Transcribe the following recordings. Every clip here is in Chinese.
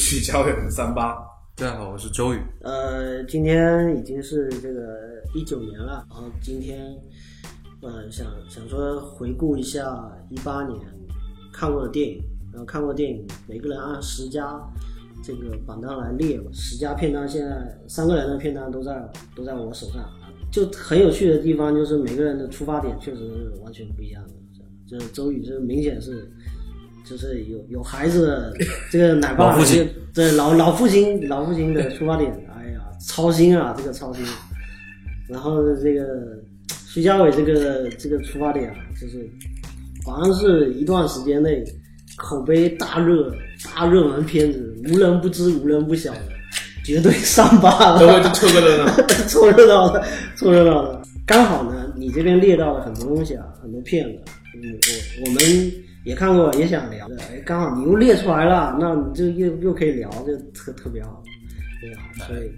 是许家远三八。大家好，我是周宇。呃，今天已经是这个一九年了，然后今天呃想想说回顾一下一八年看过的电影，然后看过电影，每个人按十佳这个榜单来列吧。十佳片单现在三个人的片单都在都在我手上，就很有趣的地方就是每个人的出发点确实是完全不一样的。就是周宇，这明显是。就是有有孩子 这个奶爸，老父亲，对老老父亲老父亲的出发点，哎呀，操心啊，这个操心。然后这个徐家伟这个这个出发点啊，就是好像是一段时间内口碑大热大热门片子，无人不知无人不晓的，绝对上榜了，都会凑个 热闹，凑热闹的，凑热闹的。刚好呢，你这边列到了很多东西啊，很多片子，嗯，我我们。也看过，也想聊。哎，刚好你又列出来了，那你就又又可以聊，就特特别好，特别好。所以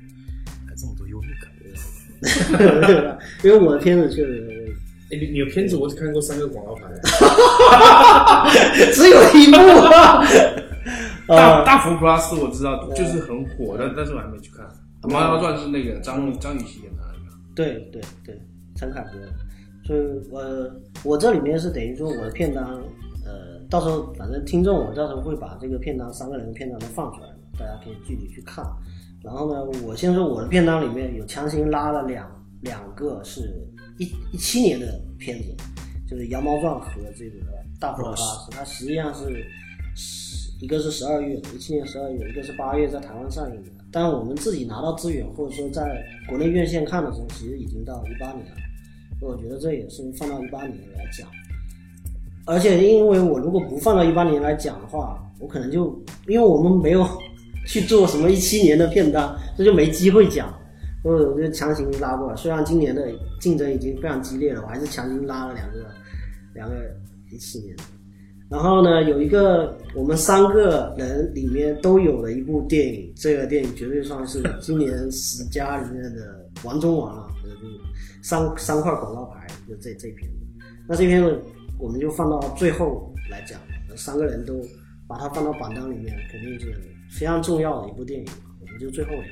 还这么多优越感，因为我的片子确实，哎，你你的片子我只看过三个广告牌，只有一部啊。大大福 plus 我知道，就是很火，但但是我还没去看。《猫妖传》是那个张张雨绮演的那个。对对对，陈凯歌。所以我我这里面是等于说我的片单。到时候反正听众我到时候会把这个片单三个人的片单都放出来，大家可以具体去看。然后呢，我先说我的片单里面有强行拉了两两个是一一七年的片子，就是《羊毛传》和这个《大佛巴士》，它实际上是十一个是十二月，一七年十二月，一个是八月在台湾上映的。但我们自己拿到资源或者说在国内院线看的时候，其实已经到一八年了。我觉得这也是放到一八年来讲。而且，因为我如果不放到一八年来讲的话，我可能就因为我们没有去做什么一七年的片单，这就没机会讲，所以我就强行拉过来。虽然今年的竞争已经非常激烈了，我还是强行拉了两个两个一七年。然后呢，有一个我们三个人里面都有的一部电影，这个电影绝对算是今年十佳里面的王中王了，就是三三块广告牌，就这这片子。那这片子。我们就放到最后来讲，三个人都把它放到榜单里面，肯定是非常重要的一部电影。我们就最后聊。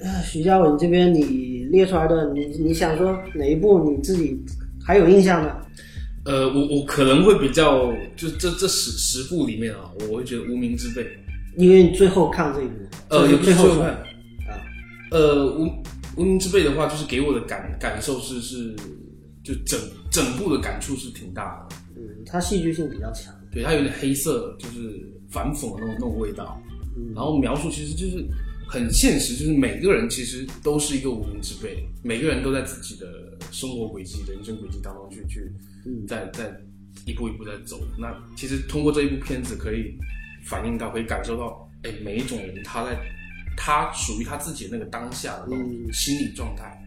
呃，徐嘉伟这边你列出来的，你你想说哪一部你自己还有印象的？呃，我我可能会比较，就这这十十部里面啊，我会觉得《无名之辈》，因为你最后看这一部，呃，最后看啊，呃，《无无名之辈》的话，就是给我的感感受是是。就整整部的感触是挺大的，嗯，它戏剧性比较强，对，它有点黑色，就是反讽的那种那种味道，嗯，然后描述其实就是很现实，就是每个人其实都是一个无名之辈，每个人都在自己的生活轨迹、人生轨迹当中去去，嗯，在在一步一步在走。那其实通过这一部片子，可以反映到，可以感受到，哎，每一种人他在他属于他自己的那个当下的那种心理状态。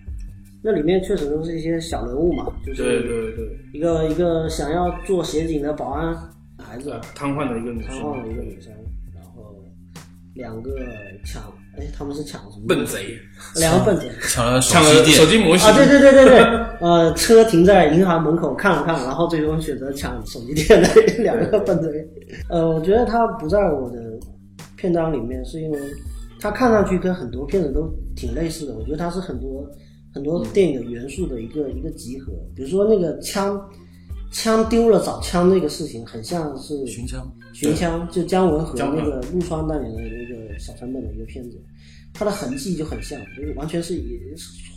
那里面确实都是一些小人物嘛，就是对对对，一个一个想要做协警的保安孩子，瘫痪的一个女生，瘫痪的一个女生，然后两个抢，哎，他们是抢什么？笨贼，两个笨贼抢了抢了手机模型啊！对对对对对，呃，车停在银行门口看了看，然后最终选择抢手机店的两个笨贼。呃，我觉得他不在我的片单里面，是因为他看上去跟很多片子都挺类似的。我觉得他是很多。很多电影的元素的一个一个集合，比如说那个枪，枪丢了找枪那个事情，很像是寻枪，寻枪就姜文和那个陆川扮演的那个小成本的一个片子，它的痕迹就很像，就是完全是以，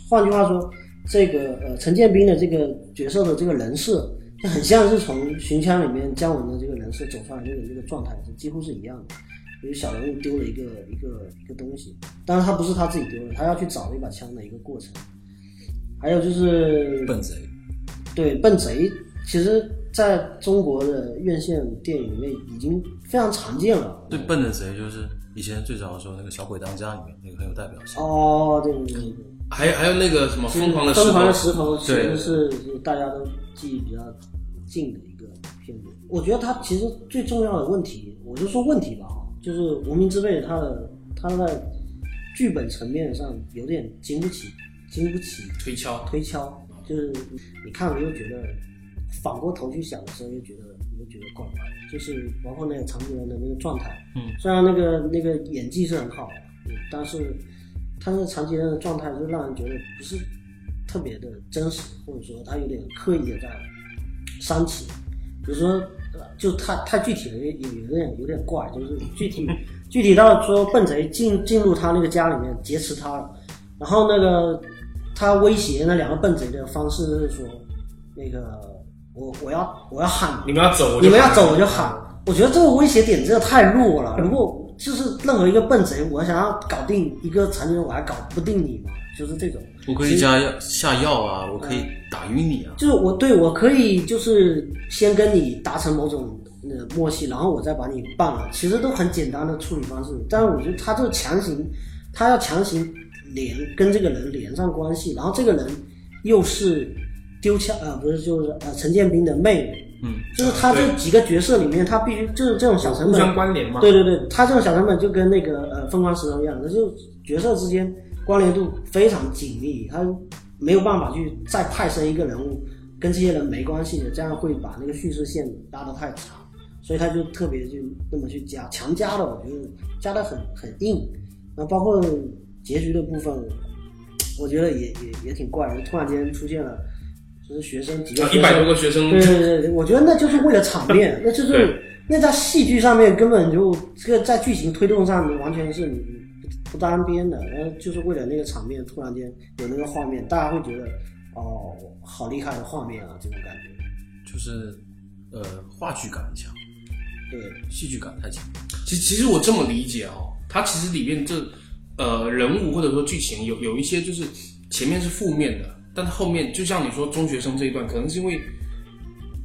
换句话说，这个呃陈建斌的这个角色的这个人设，就很像是从寻枪里面姜文的这个人设走出来那个那个状态，是几乎是一样的。因为小人物丢了一个一个一个东西，当然他不是他自己丢的，他要去找那把枪的一个过程。还有就是笨贼，对笨贼，其实在中国的院线电影里面已经非常常见了。最笨的贼就是以前最早的时候那个《小鬼当家》里面那个很有代表性。哦，对对对。还有还有那个什么疯狂的石头疯狂的石头，其实是大家都记忆比较近的一个片子。我觉得它其实最重要的问题，我就说问题吧，就是《无名之辈》它的它在剧本层面上有点经不起。经不起推敲，推敲。就是你看了又觉得，反过头去想的时候又觉得又觉得怪怪的，就是包括那个长吉人的那个状态，嗯，虽然那个那个演技是很好的，嗯，但是他那个长吉人的状态就让人觉得不是特别的真实，或者说他有点刻意的在煽情，比如说呃就太太具体了，也也有点有点怪，就是具体 具体到说笨贼进进入他那个家里面劫持他了，然后那个他威胁那两个笨贼的方式是说，那个我我要我要喊你们要走，我就你们要走我就喊。我觉得这个威胁点真的太弱了。如果就是任何一个笨贼，我想要搞定一个残疾人，我还搞不定你嘛？就是这种。我可以加药下药啊，我可以打晕你啊。就是我对我可以就是先跟你达成某种呃默契，然后我再把你办了，其实都很简单的处理方式。但是我觉得他这个强行，他要强行连跟这个人连上关系，然后这个人又是丢枪呃不是就是呃陈建斌的妹妹，嗯，就是他这几个角色里面，他必须就是这种小成互本相关联嘛。对对对，他这种小成本就跟那个呃疯狂石头一样，那就角色之间关联度非常紧密，他没有办法去再派生一个人物跟这些人没关系的，这样会把那个叙事线拉得太长，所以他就特别就那么去加强加的，我觉得加的很很硬，然后包括结局的部分，我觉得也也也挺怪的，突然间出现了。就是学生几个一百多个学生，对对对，我觉得那就是为了场面，那就是那在戏剧上面根本就这个在剧情推动上完全是你不不搭边的，然后就是为了那个场面，突然间有那个画面，大家会觉得哦，好厉害的画面啊，这种感觉。就是呃话剧感很强，对，戏剧感太强。其实其实我这么理解哦，它其实里面这呃人物或者说剧情有有一些就是前面是负面的，但是后面就像你说中学生这一段，可能是因为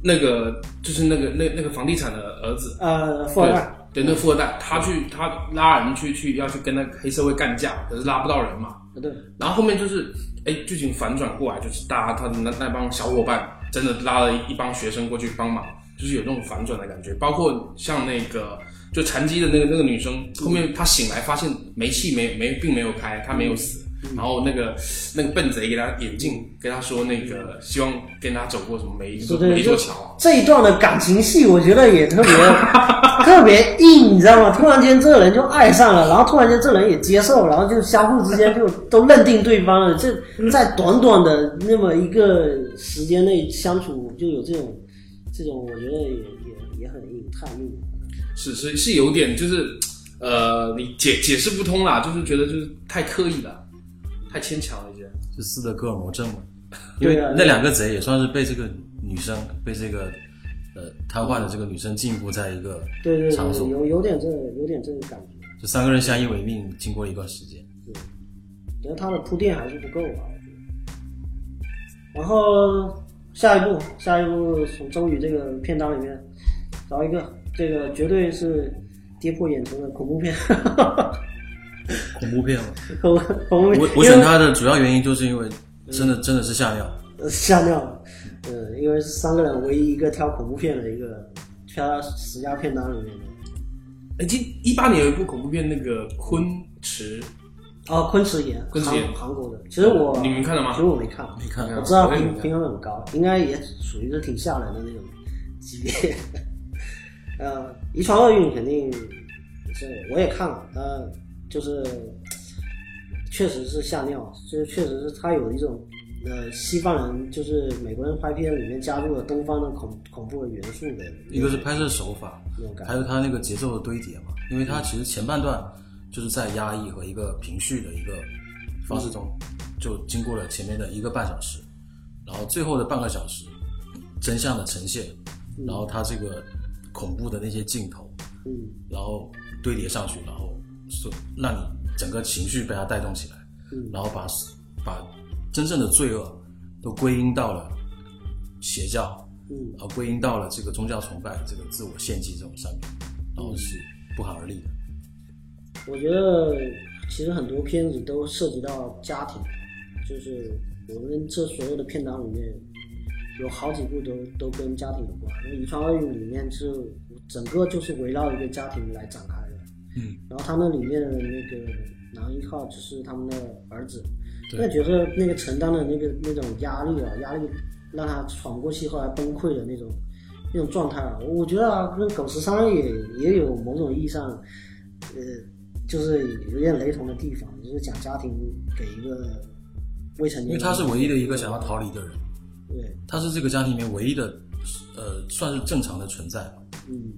那个就是那个那那个房地产的儿子，呃，富二代，对，那富二代，他去他拉人去去要去跟那个黑社会干架，可是拉不到人嘛，对，然后后面就是，哎，剧情反转过来，就是大家他的那那帮小伙伴真的拉了一帮学生过去帮忙，就是有那种反转的感觉。包括像那个就残疾的那个那个女生，后面她醒来发现煤气没没并没有开，她没有死。然后那个那个笨贼给她眼镜，跟她说那个希望跟她走过什么每一每一座桥。这一段的感情戏，我觉得也特别 特别硬，你知道吗？突然间这个人就爱上了，然后突然间这人也接受，然后就相互之间就都认定对方了。这在短短的那么一个时间内相处，就有这种这种，我觉得也也也很硬，太硬了。是是是有点就是，呃，你解解释不通啦，就是觉得就是太刻意了，太牵强了一些。就斯德哥尔摩症嘛。因为对啊那两个贼也算是被这个女生被这个呃瘫痪的这个女生禁锢在一个对对对，场所，有有点这个有点这个感觉。就三个人相依为命，经过一段时间。对觉得他的铺垫还是不够吧，我觉得。然后下一步，下一步从周宇这个片单里面找一个，这个绝对是跌破眼球的恐怖片，恐怖片嘛，恐恐怖片。我我选它的主要原因就是因为真的真的是吓尿。呃吓尿了，嗯，因为是三个人唯一一个挑恐怖片的一个，挑到十佳片单里面的。哎，今一八年有一部恐怖片，那个昆池，哦，昆池岩，昆池岩韩韩国的。其实我你们看了吗其实我没看，没看我知道评评分很高，应该也属于是挺吓人的那种级别。呃，遗传厄运肯定是我也看了，呃，就是确实是吓尿，就是确实是它有一种呃西方人就是美国人拍片里面加入了东方的恐恐怖的元素的一个是拍摄手法，还有它那个节奏的堆叠嘛，因为它其实前半段就是在压抑和一个平叙的一个方式中，就经过了前面的一个半小时，然后最后的半个小时真相的呈现，然后它这个恐怖的那些镜头，嗯。然后堆叠上去，然后是让你整个情绪被它带动起来，嗯。然后把把真正的罪恶都归因到了邪教，嗯。然后归因到了这个宗教崇拜、这个自我献祭这种上面，然后是不寒而栗的。我觉得其实很多片子都涉及到家庭，就是我们这所有的片单里面，有好几部都都跟家庭有关。那《遗传厄运》里面是整个就是围绕一个家庭来展开的，嗯，然后他们里面的那个男一号就是他们的儿子，对。那个角色那个承担的那个那种压力啊，压力让他喘不过气后来崩溃的那种那种状态啊，我觉得啊，跟《狗十三》也也有某种意义上，呃，就是有点雷同的地方，就是讲家庭给一个未成年，因为他是唯一的一个想要逃离的人，对，他是这个家庭里面唯一的，呃，算是正常的存在。嗯，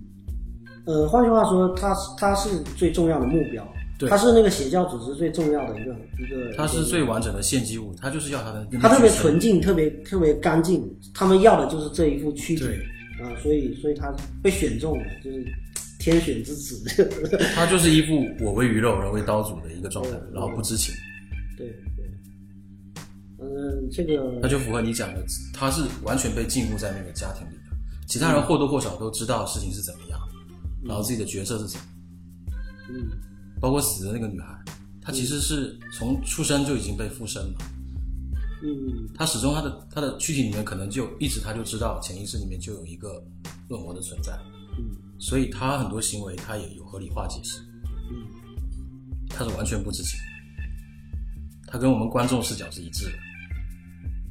呃，换句话说，他他是最重要的目标，对他是那个邪教组织最重要的一个一个，他是最完整的献祭物，他就是要他的他特别纯净，特别特别干净，他们要的就是这一副躯体啊，所以所以他被选中了，就是天选之子。他就是一副我为鱼肉，人为刀俎的一个状态，然后不知情，对对，嗯，这个那就符合你讲的，他是完全被禁锢在那个家庭里的，其他人或多或少都知道事情是怎么样，然后自己的角色是什么，嗯包括死的那个女孩，她其实是从出生就已经被附身了，嗯她始终她的她的躯体里面可能就一直她就知道潜意识里面就有一个恶魔的存在，嗯所以她很多行为她也有合理化解释，嗯她是完全不知情，她跟我们观众视角是一致的。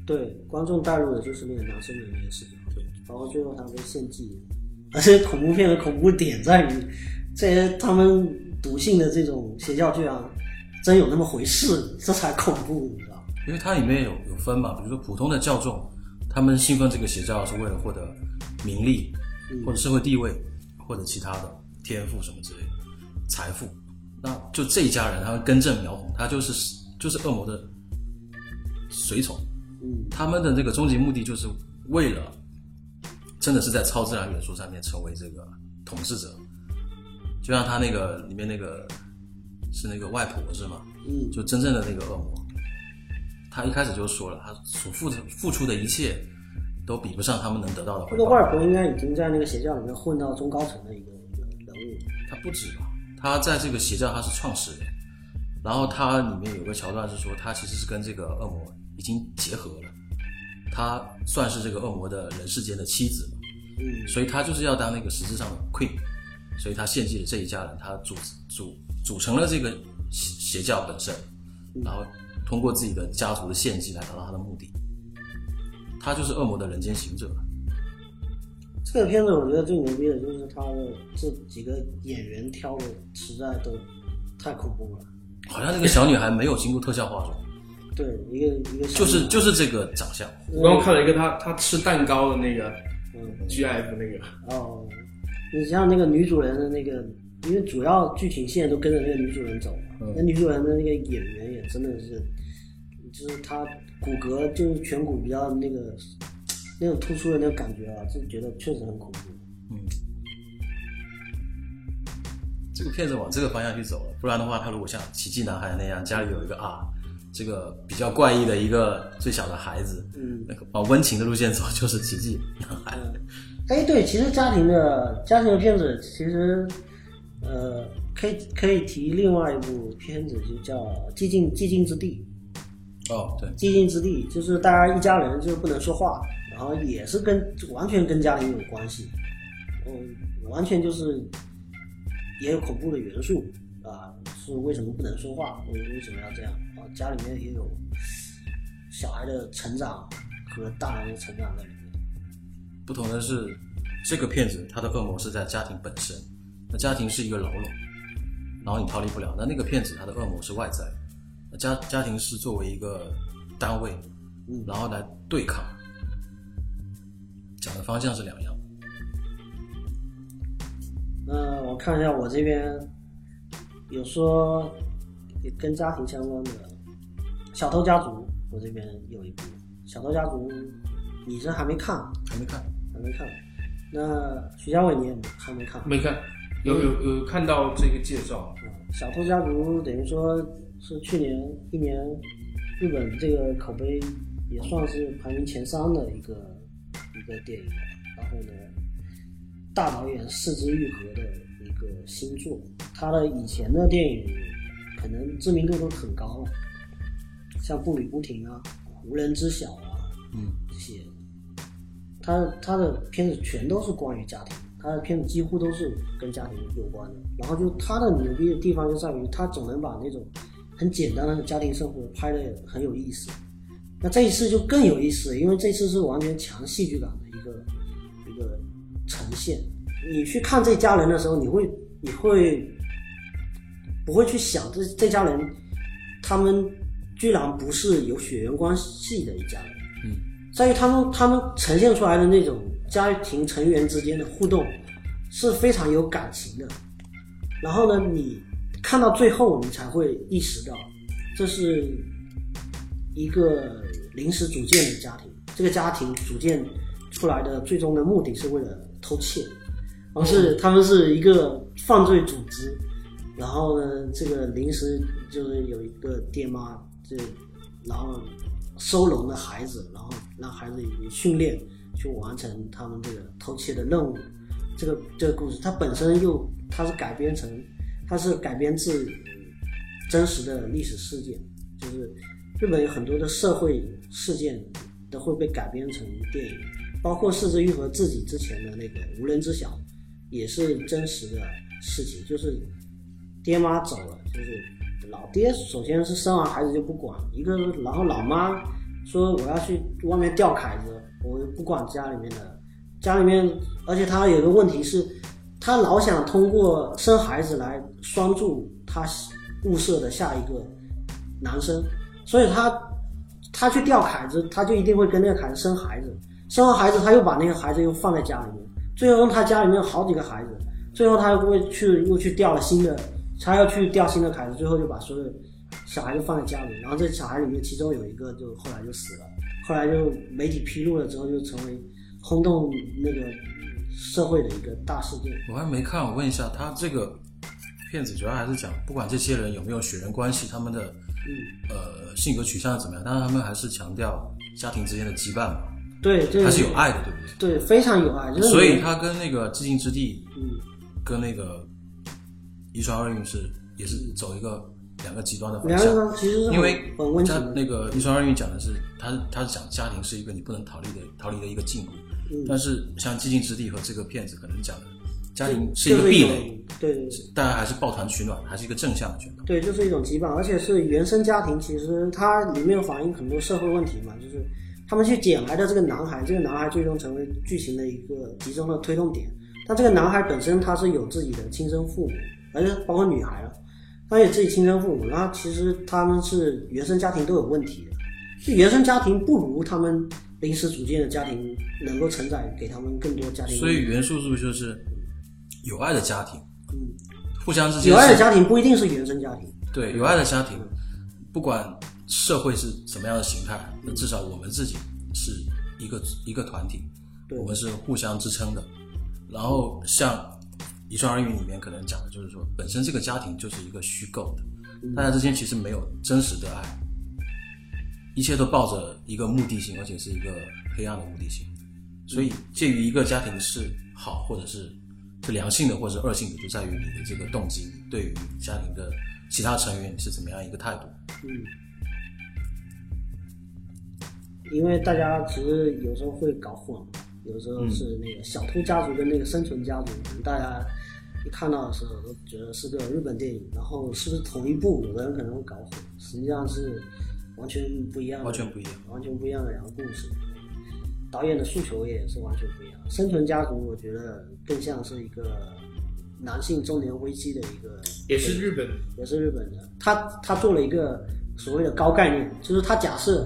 对，观众带入的就是那个男生的那个视角，对，然后最后他被献祭，而且恐怖片的恐怖点在于，这些他们笃信的这种邪教居然真有那么回事，这才恐怖，你知道吗？因为它里面有有分嘛，比如说普通的教众，他们信奉这个邪教是为了获得名利，或者社会地位，或者其他的天赋什么之类的财富。那就这一家人，他们根正苗红，他就是就是恶魔的随从，嗯他们的这个终极目的就是为了真的是在超自然元素上面成为这个统治者，就像他那个里面那个是那个外婆是吗？嗯。就真正的那个恶魔，他一开始就说了，他所付的付出的一切都比不上他们能得到的回报。这个外婆应该已经在那个邪教里面混到中高层的一个一个人物，他不止吧，他在这个邪教他是创始人，然后他里面有个桥段是说，他其实是跟这个恶魔已经结合了，他算是这个恶魔的人世间的妻子嘛，嗯。所以她就是要当那个实质上的 queen，所以她献祭了这一家人，她组组组成了这个邪邪教本身，然后通过自己的家族的献祭来达到她的目的。她就是恶魔的人间行者，这个片子我觉得最牛逼的就是他的这几个演员挑的实在都太恐怖了。好像那个小女孩没有经过特效化妆，对，一个一个就是就是这个长相，我刚刚看了一个他他吃蛋糕的那个嗯。GIF 那个，哦，你像那个女主人的那个，因为主要剧情线都跟着那个女主人走嘛，那、女主人的那个演员也真的是，就是她骨骼就是颧骨比较那个那种突出的那种感觉啊，就觉得确实很恐怖。嗯。这个片子往这个方向去走了，不然的话，他如果像奇迹男孩那样，家里有一个啊，这个比较怪异的一个最小的孩子，嗯那个往温情的路线走就是奇迹男孩。哎，对，其实家庭的家庭的片子，其实呃，可以可以提另外一部片子，就叫《寂静寂静之地》。哦，对，寂静之地，就是大家一家人就不能说话，然后也是跟完全跟家庭有关系，嗯，完全就是也有恐怖的元素啊，是为什么不能说话，为为什么要这样啊？家里面也有小孩的成长和大人的成长在里面。不同的是，这个骗子他的恶魔是在家庭本身，那家庭是一个牢笼，然后你逃离不了。那那个骗子他的恶魔是外在，那家家庭是作为一个单位，嗯然后来对抗，讲的方向是两样。那我看一下我这边有说也跟家庭相关的《小偷家族》，我这边有一部《小偷家族》，你是还没看？还没看，还没看。那徐家伟你也还没看？没看，有有有看到这个介绍，嗯小偷家族等于说是去年一年日本这个口碑也算是排名前三的一个一个电影了。然后呢，大导演四之愈合的一个新作，他的以前的电影可能知名度都很高了，像《步履不停》啊，《无人知晓》啊，嗯，这些，他他的片子全都是关于家庭，他的片子几乎都是跟家庭有关的。然后就他的牛逼的地方就在于，他总能把那种很简单的家庭生活拍的很有意思。那这一次就更有意思，因为这次是完全强戏剧感的一个一个呈现。你去看这家人的时候，你会你会不会去想这这家人，他们居然不是有血缘关系的一家人？嗯，在于他们他们呈现出来的那种家庭成员之间的互动是非常有感情的。然后呢，你看到最后，你才会意识到，这是一个临时组建的家庭。这个家庭组建出来的最终的目的是为了偷窃，而是他们是一个犯罪组织。然后呢，这个临时就是有一个爹妈，这然后收容了孩子，然后让孩子以训练去完成他们这个偷窃的任务。这个这个故事，它本身又它是改编成，它是改编自真实的历史事件，就是日本有很多的社会事件都会被改编成电影，包括四之愈合自己之前的那个无人知晓，也是真实的事情，就是爹妈走了，就是老爹首先是生完孩子就不管，一个然后老妈说我要去外面钓凯子，我不管家里面的。家里面，而且他有个问题是，他老想通过生孩子来拴住他物色的下一个男生，所以他他去钓凯子，他就一定会跟那个凯子生孩子，生完孩子他又把那个孩子又放在家里面，最后他家里面有好几个孩子，最后他又会去又去钓了新的，他要去钓新的凯子，最后就把所有小孩就放在家里，然后这小孩里面其中有一个就后来就死了，后来就媒体披露了之后就成为。轰动那个社会的一个大事件。我还没看，我问一下，他这个片子主要还是讲，不管这些人有没有血缘关系，他们的呃性格取向是怎么样，但是他们还是强调家庭之间的羁绊嘛。对，还是有爱的，对不对？对，非常有爱。所以他跟那个寂静之地，嗯，跟那个遗传二运是也是走一个两个极端的方向。因为他。那个遗传二运讲的是，他他是讲家庭是一个你不能逃离的逃离的一个禁锢。但是像《寂静之地》和这个片子可能讲的家庭是一个壁垒，对对，大家还是抱团取暖，还是一个正向的选择。对，就是一种羁绊，而且是原生家庭，其实它里面反映很多社会问题嘛，就是他们去捡来的这个男孩，这个男孩最终成为剧情的一个集中的推动点。但这个男孩本身他是有自己的亲生父母，而且包括女孩了，他有自己亲生父母，然后其实他们是原生家庭都有问题的，就原生家庭不如他们。临时组建的家庭能够承载给他们更多家庭，所以元素是不是就是有爱的家庭？嗯，互相之间有爱的家庭不一定是原生家庭。对，有爱的家庭，不管社会是什么样的形态，那至少我们自己是一个一个团体，我们是互相支撑的。然后像《遗传二运》里面可能讲的就是说，本身这个家庭就是一个虚构的，大家之间其实没有真实的爱。一切都抱着一个目的性，而且是一个黑暗的目的性，所以介于一个家庭是好或者是是良性的，或者是恶性的，就在于你的这个动机，对于家庭的其他成员是怎么样一个态度。嗯，因为大家其实有时候会搞混，有时候是那个小偷家族跟那个生存家族，可能大家一看到的时候都觉得是个日本电影，然后是不是同一部？有的人可能会搞混，实际上是。完全不一样，完全不一样，完全不一样的两个故事。导演的诉求也是完全不一样。生存家族，我觉得更像是一个男性中年危机的一个，也是日本，也是日本的。他他做了一个所谓的高概念，就是他假设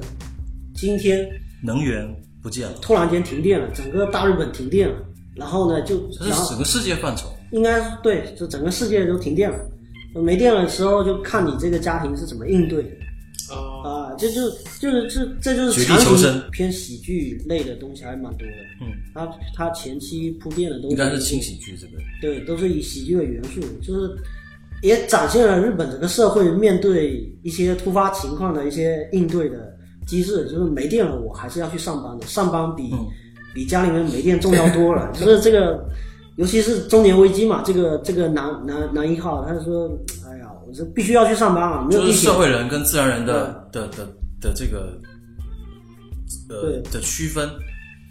今天能源不见了，突然间停电了，整个大日本停电了，然后呢就这是整个世界范畴，应该对，就整个世界都停电了。没电的时候，就看你这个家庭是怎么应对的。啊，这就就是这这就是强行偏喜剧类的东西还蛮多的。嗯，他他前期铺垫的东西应该是轻喜剧这个。对，都是以喜剧的元素，就是也展现了日本整个社会面对一些突发情况的一些应对的机制。就是没电了，我还是要去上班的，上班比比家里面没电重要多了。就是这个，尤其是中年危机嘛，这个这个男男男一号，他说。哎呀，我这必须要去上班啊！没有就是社会人跟自然人的的的的这个呃的区分，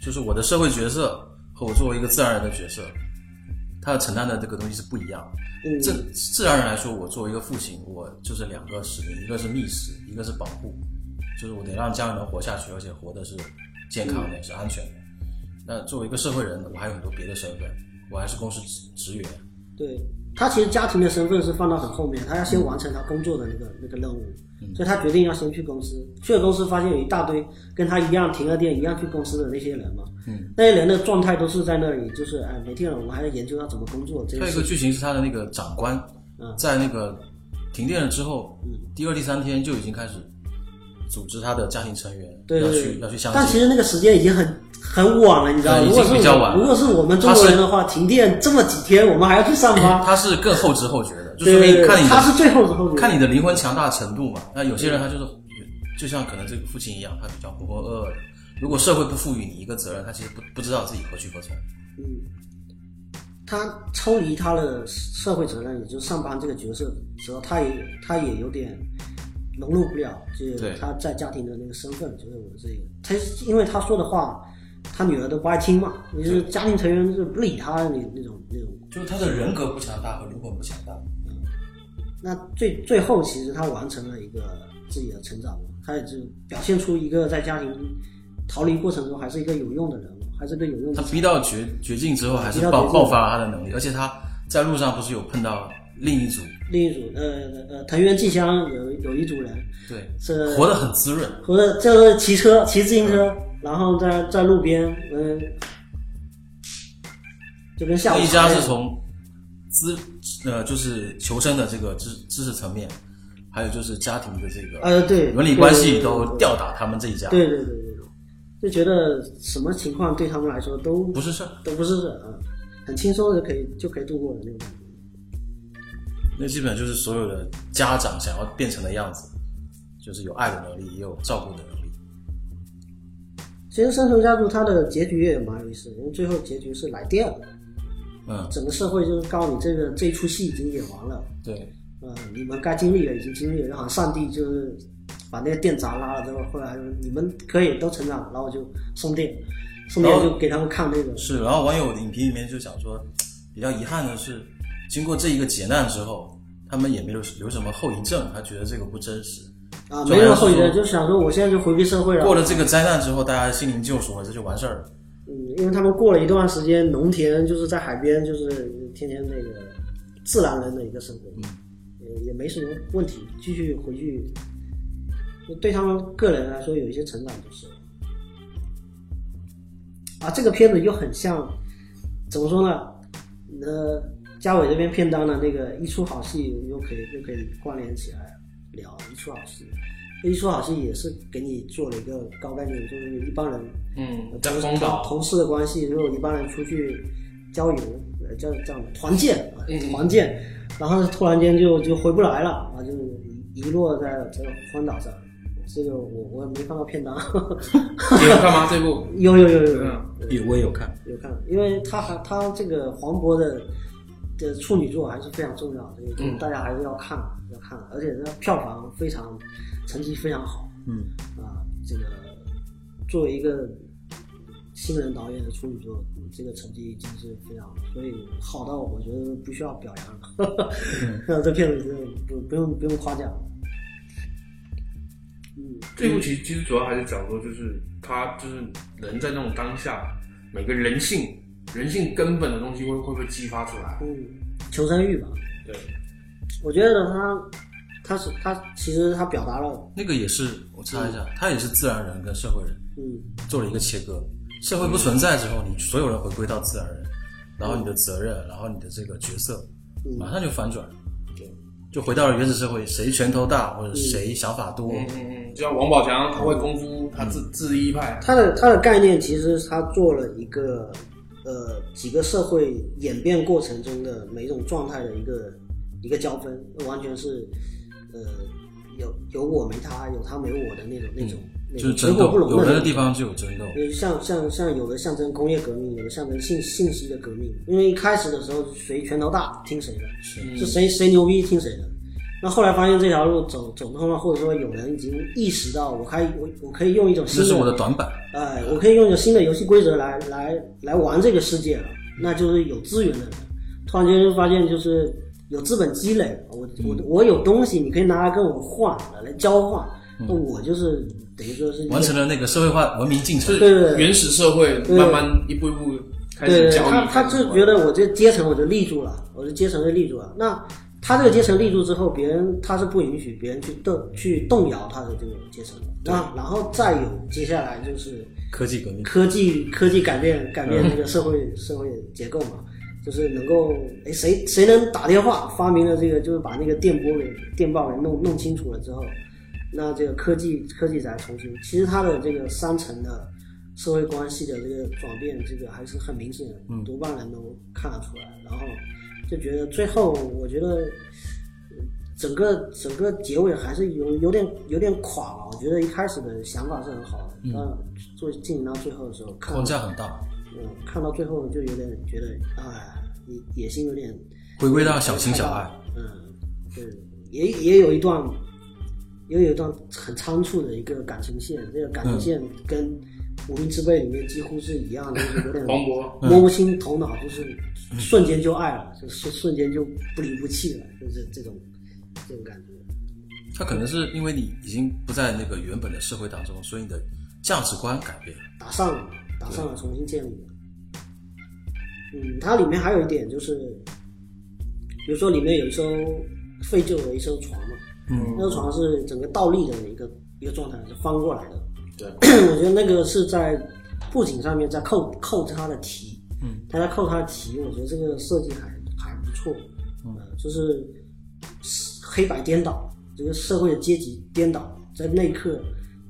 就是我的社会角色和我作为一个自然人的角色，他要承担的这个东西是不一样。这自然人来说，我作为一个父亲，我就是两个使命，一个是觅食，一个是保护，就是我得让家人能活下去，而且活的是健康的，是安全的。那作为一个社会人，我还有很多别的身份，我还是公司职职员。对他其实家庭的身份是放到很后面，他要先完成他工作的那个那个任务，所以他决定要先去公司。去了公司，发现有一大堆跟他一样停了电一样去公司的那些人嘛，嗯，那些人的状态都是在那里，就是哎，每天我们还在研究要怎么工作。这还有一个个剧情是他的那个长官嗯，在那个停电了之后，第二、第三天就已经开始组织他的家庭成员要去要去相但其。实那个时间已经很很晚了，你知道吗？已如果是经比较晚了我如果是我们中国人的话，停电这么几天，我们还要去上班，他是更后知后觉的，就对说明看你他是最后知后觉看你的灵魂强大程度嘛。那有些人他就是，就像可能这个父亲一样，他比较浑浑噩噩的。如果社会不赋予你一个责任，他其实不不知道自己何去何从。嗯，他抽离他的社会责任，也就是上班这个角色之后，他也他也有点融入不了，就是他在家庭的那个身份，就是我这个，他因为他说的话，他女儿都不爱听嘛，也就是家庭成员是不理他的那那种那种。就是他的人格不强大和灵魂不强大。那最最后，其实他完成了一个自己的成长嘛，他也就表现出一个在家庭逃离过程中还是一个有用的人嘛，还是个有用的他逼到绝绝境之后，还是爆爆发了他的能力，而且他在路上不是有碰到另一组，另一组呃呃藤原纪香有有一组人对，是活得很滋润。或者就是骑车骑自行车，然后在在路边嗯、就跟下午一家是从资呃就是求生的这个知知识层面，还有就是家庭的这个呃对伦理关系都吊打他们这一家，对对对对对，就觉得什么情况对他们来说都不是事儿。都不是事儿啊，很轻松的就可以就可以度过的那种感觉。那基本就是所有的家长想要变成的样子，就是有爱的能力，也有照顾的能力。其实《生存家族》它的结局也蛮有意思，因为最后结局是来电了，嗯，整个社会就是告诉你这个这一出戏已经演完了，对，嗯，你们该经历的已经经历了，就好像上帝就是把那个电闸拉了之后，后来你们可以都成长，然后就送电，送电就给他们看那个，是。然后网友影评里面就讲说，比较遗憾的是，经过这一个劫难之后，他们也没有有什么后遗症，他觉得这个不真实。啊，就没有后遗症，就想说我现在就回避社会了。过了这个灾难之后，大家心灵救赎了，这就完事儿了。嗯，因为他们过了一段时间，农田就是在海边，就是天天那个自然人的一个生活，也也没什么问题，继续回去，就对他们个人来说有一些成长就是了。啊，这个片子又很像，怎么说呢？呃，嘉伟这边片单呢那个一出好戏，又可以又可以关联起来聊一出好戏。一出好戏也是给你做了一个高概念，就是一帮人嗯，在同荒岛，同事的关系，如果一帮人出去郊游，呃，叫这样团建，团建，然后突然间就就回不来了啊，就遗落在这个荒岛上。这个我我也没看到片单，你有看吗？这部？有有有有有嗯，有我也有看，有看，因为他还他这个黄渤的的处女作还是非常重要的，这个嗯大家还是要看要看，而且这票房非常成绩非常好。嗯，啊，这个作为一个新人导演的处女作，这个成绩已经是非常，所以好到我觉得不需要表扬了。那 这片子真的不不用不用夸奖。嗯，这部其实其实主要还是讲说，就是他就是人在那种当下，每个人性人性根本的东西会会不会激发出来？嗯，求生欲吧，对，我觉得他他是他其实他表达了，那个也是我插一下，他也是自然人跟社会人嗯。做了一个切割。社会不存在之后，你所有人回归到自然人，然后你的责任，然后你的这个角色，嗯。马上就反转对，就回到了原始社会，谁拳头大或者谁想法多，嗯嗯嗯，就像王宝强，他会功夫，他自自一派，他的他的概念其实他做了一个呃几个社会演变过程中的每一种状态的一个一个交锋，完全是呃有有我没他，有他没我的那种那种，就是争斗，有的地方就有争斗。呃像像像有的象征工业革命，有的象征信信息的革命。因为一开始的时候谁拳头大听谁的，是谁谁牛逼听谁的。那后来发现这条路走走通了，或者说有人已经意识到我可以我我可以用一种新的这是我的的短板，哎，我可以用一种新的游戏规则来来来玩这个世界了，那就是有资源的人，突然间就发现就是有资本积累，我我我有东西，你可以拿来跟我换，来交换，那我就是等于说是完成了那个社会化文明进程就。对对原始社会慢慢一步一步开始教育。他他就觉得我这阶层我就立住了，我的阶层就立住了。那他这个阶层立住之后，别人他是不允许别人去动去动摇他的这个阶层的。那然后再有接下来就是科技革命，科技科技改变改变这个社会、社会结构嘛，就是能够哎谁谁能打电话发明了这个，就是把那个电波给电报给弄弄清楚了之后，那这个科技科技才重新，其实它的这个三层的社会关系的这个转变，这个还是很明显的，多半人都看得出来。然后就觉得最后，我觉得。嗯整个整个结尾还是有有点有点垮了，我觉得一开始的想法是很好的，但做进行到最后的时候，看框架很大，嗯，看到最后就有点觉得，哎，野野心有点回归到小情小爱。嗯，对，也也有一段，也有一段很仓促的一个感情线，这个感情线跟《无名之辈》里面几乎是一样的，就是有点黄渤摸不清头脑，就是瞬间就爱了，就是瞬间就不离不弃了，就是这种这种感觉。他可能是因为你已经不在那个原本的社会当中，所以你的价值观改变了。打上了，打上了，重新建立了。嗯，它里面还有一点就是，比如说里面有一艘废旧的一艘船嘛，嗯，那艘船是整个倒立的一个一个状态，是翻过来的。对，我觉得那个是在布景上面在扣扣它的题，嗯，他在扣他的题，我觉得这个设计还还不错，嗯、就是黑白颠倒，这个社会的阶级颠倒，在那一刻，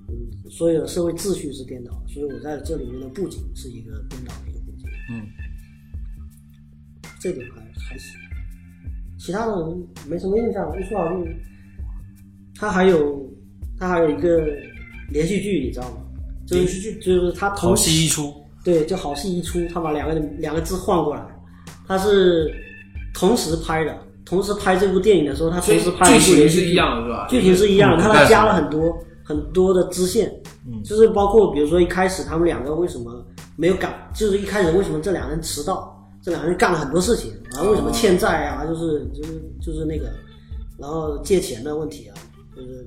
嗯，所有的社会秩序是颠倒的，所以我在这里面的布景是一个颠倒的一个布景，嗯，这点还还行，其他的没什么印象，一说好像他还有他还有一个连续剧，你知道吗？就是连续剧？就是他同时一出，对，就好戏一出，他把两个两个字换过来，他是同时拍的，同时拍这部电影的时候，他同时拍了剧情是一样的，是吧？剧情是一样的，嗯他加了很多很多的支线，嗯就是包括比如说一开始他们两个为什么没有赶，就是一开始为什么这两个人迟到，这两个人干了很多事情，然后为什么欠债啊，就是就是就是那个，然后借钱的问题啊，就是，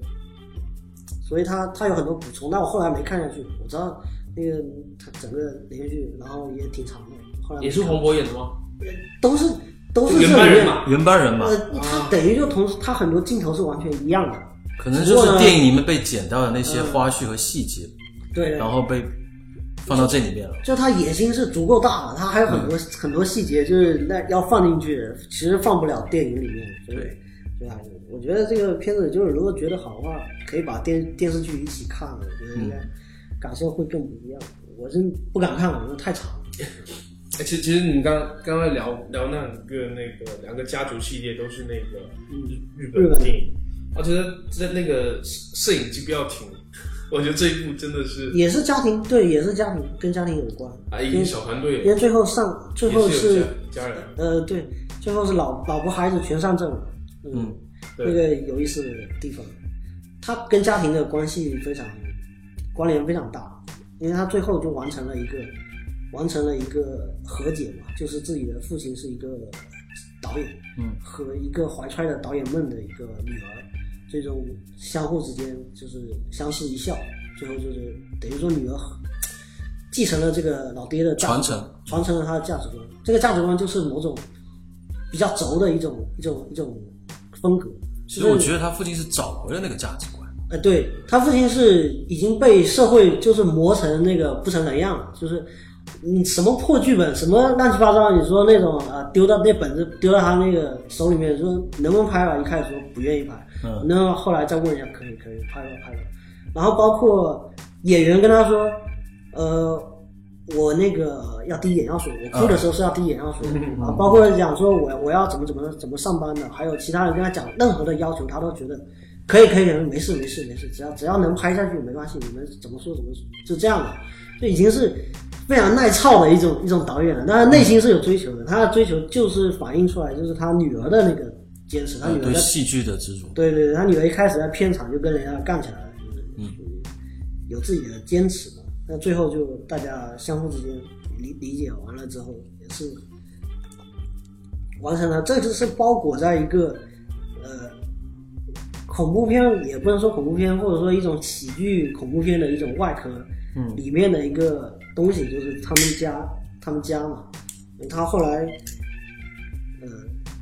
所以他他有很多补充，但我后来没看下去，我知道那个他整个连续剧，然后也挺长的，后来也是看黄渤演的吗？都是都是原这里面，班人马。原班人马，呃，他等于就同时他很多镜头是完全一样的，可能就是电影里面被剪掉的那些花絮和细节，对。对然后被放到这里面了。就他野心是足够大了，他还有很多、很多细节，就是那要放进去，其实放不了电影里面。所以，所以还是我觉得这个片子就是如果觉得好的话，可以把电电视剧一起看了，我觉得应该感受会更不一样。我真不敢看，因为太长了。哎，其实其实你刚刚才聊聊那两个那个两个家族系列都是那个日日本电影，我觉得在那个摄影机不要停，我觉得这一部真的是也是家庭，对，也是家庭，跟家庭有关。啊一个小团队，因为最后上，最后是家家人，呃，对，最后是老老婆孩子全上阵了。嗯，对那个有意思的地方，他跟家庭的关系非常关联非常大，因为他最后就完成了一个完成了一个和解嘛，就是自己的父亲是一个导演，嗯，和一个怀揣着导演梦的一个女儿，最终相互之间就是相视一笑，最后就是等于说女儿继承了这个老爹的价值传承，传承了他的价值观。这个价值观就是某种比较轴的一种一种一种风格。其实我觉得他父亲是找回了那个价值观，呃，对他父亲是已经被社会就是磨成那个不成人样了，就是你什么破剧本，什么乱七八糟，你说那种啊丢到那本子丢到他那个手里面，说能不能拍吧？一开始说不愿意拍，嗯，那后来再问一下，可以可以拍吧拍吧。然后包括演员跟他说，呃，我那个要滴眼药水，我哭的时候是要滴眼药水的啊。包括讲说我我要怎么怎么怎么上班的，还有其他人跟他讲任何的要求，他都觉得可以可以，没事没事没事，只要只要能拍下去没关系，你们怎么说怎么说，就这样的，就已经是非常耐操的一种一种导演了。但是内心是有追求的，他的追求就是反映出来就是他女儿的那个坚持，他女儿在对戏剧的执着。对对，对他女儿一开始在片场就跟人家干起来了，就是属于有自己的坚持嘛。那最后就大家相互之间理理解完了之后，也是完成了。这就是包裹在一个呃恐怖片也不能说恐怖片，或者说一种喜剧恐怖片的一种外壳，嗯里面的一个东西就是他们家，他们家嘛。他后来，呃，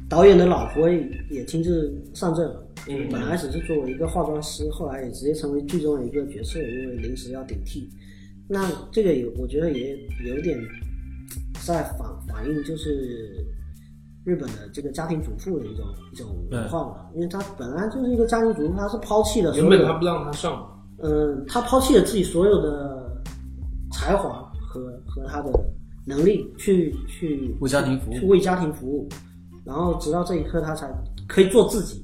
导演的老婆也也亲自上阵了。嗯本来只是作为一个化妆师，后来也直接成为剧中的一个角色，因为临时要顶替。那这个有，我觉得也有点在反反映就是日本的这个家庭主妇的一种一种文化嘛，因为她本来就是一个家庭主妇，她是抛弃了原本他不让他上，嗯，他抛弃了自己所有的才华和和他的能力去去为家庭服务。去为家庭服务，然后直到这一刻他才可以做自己。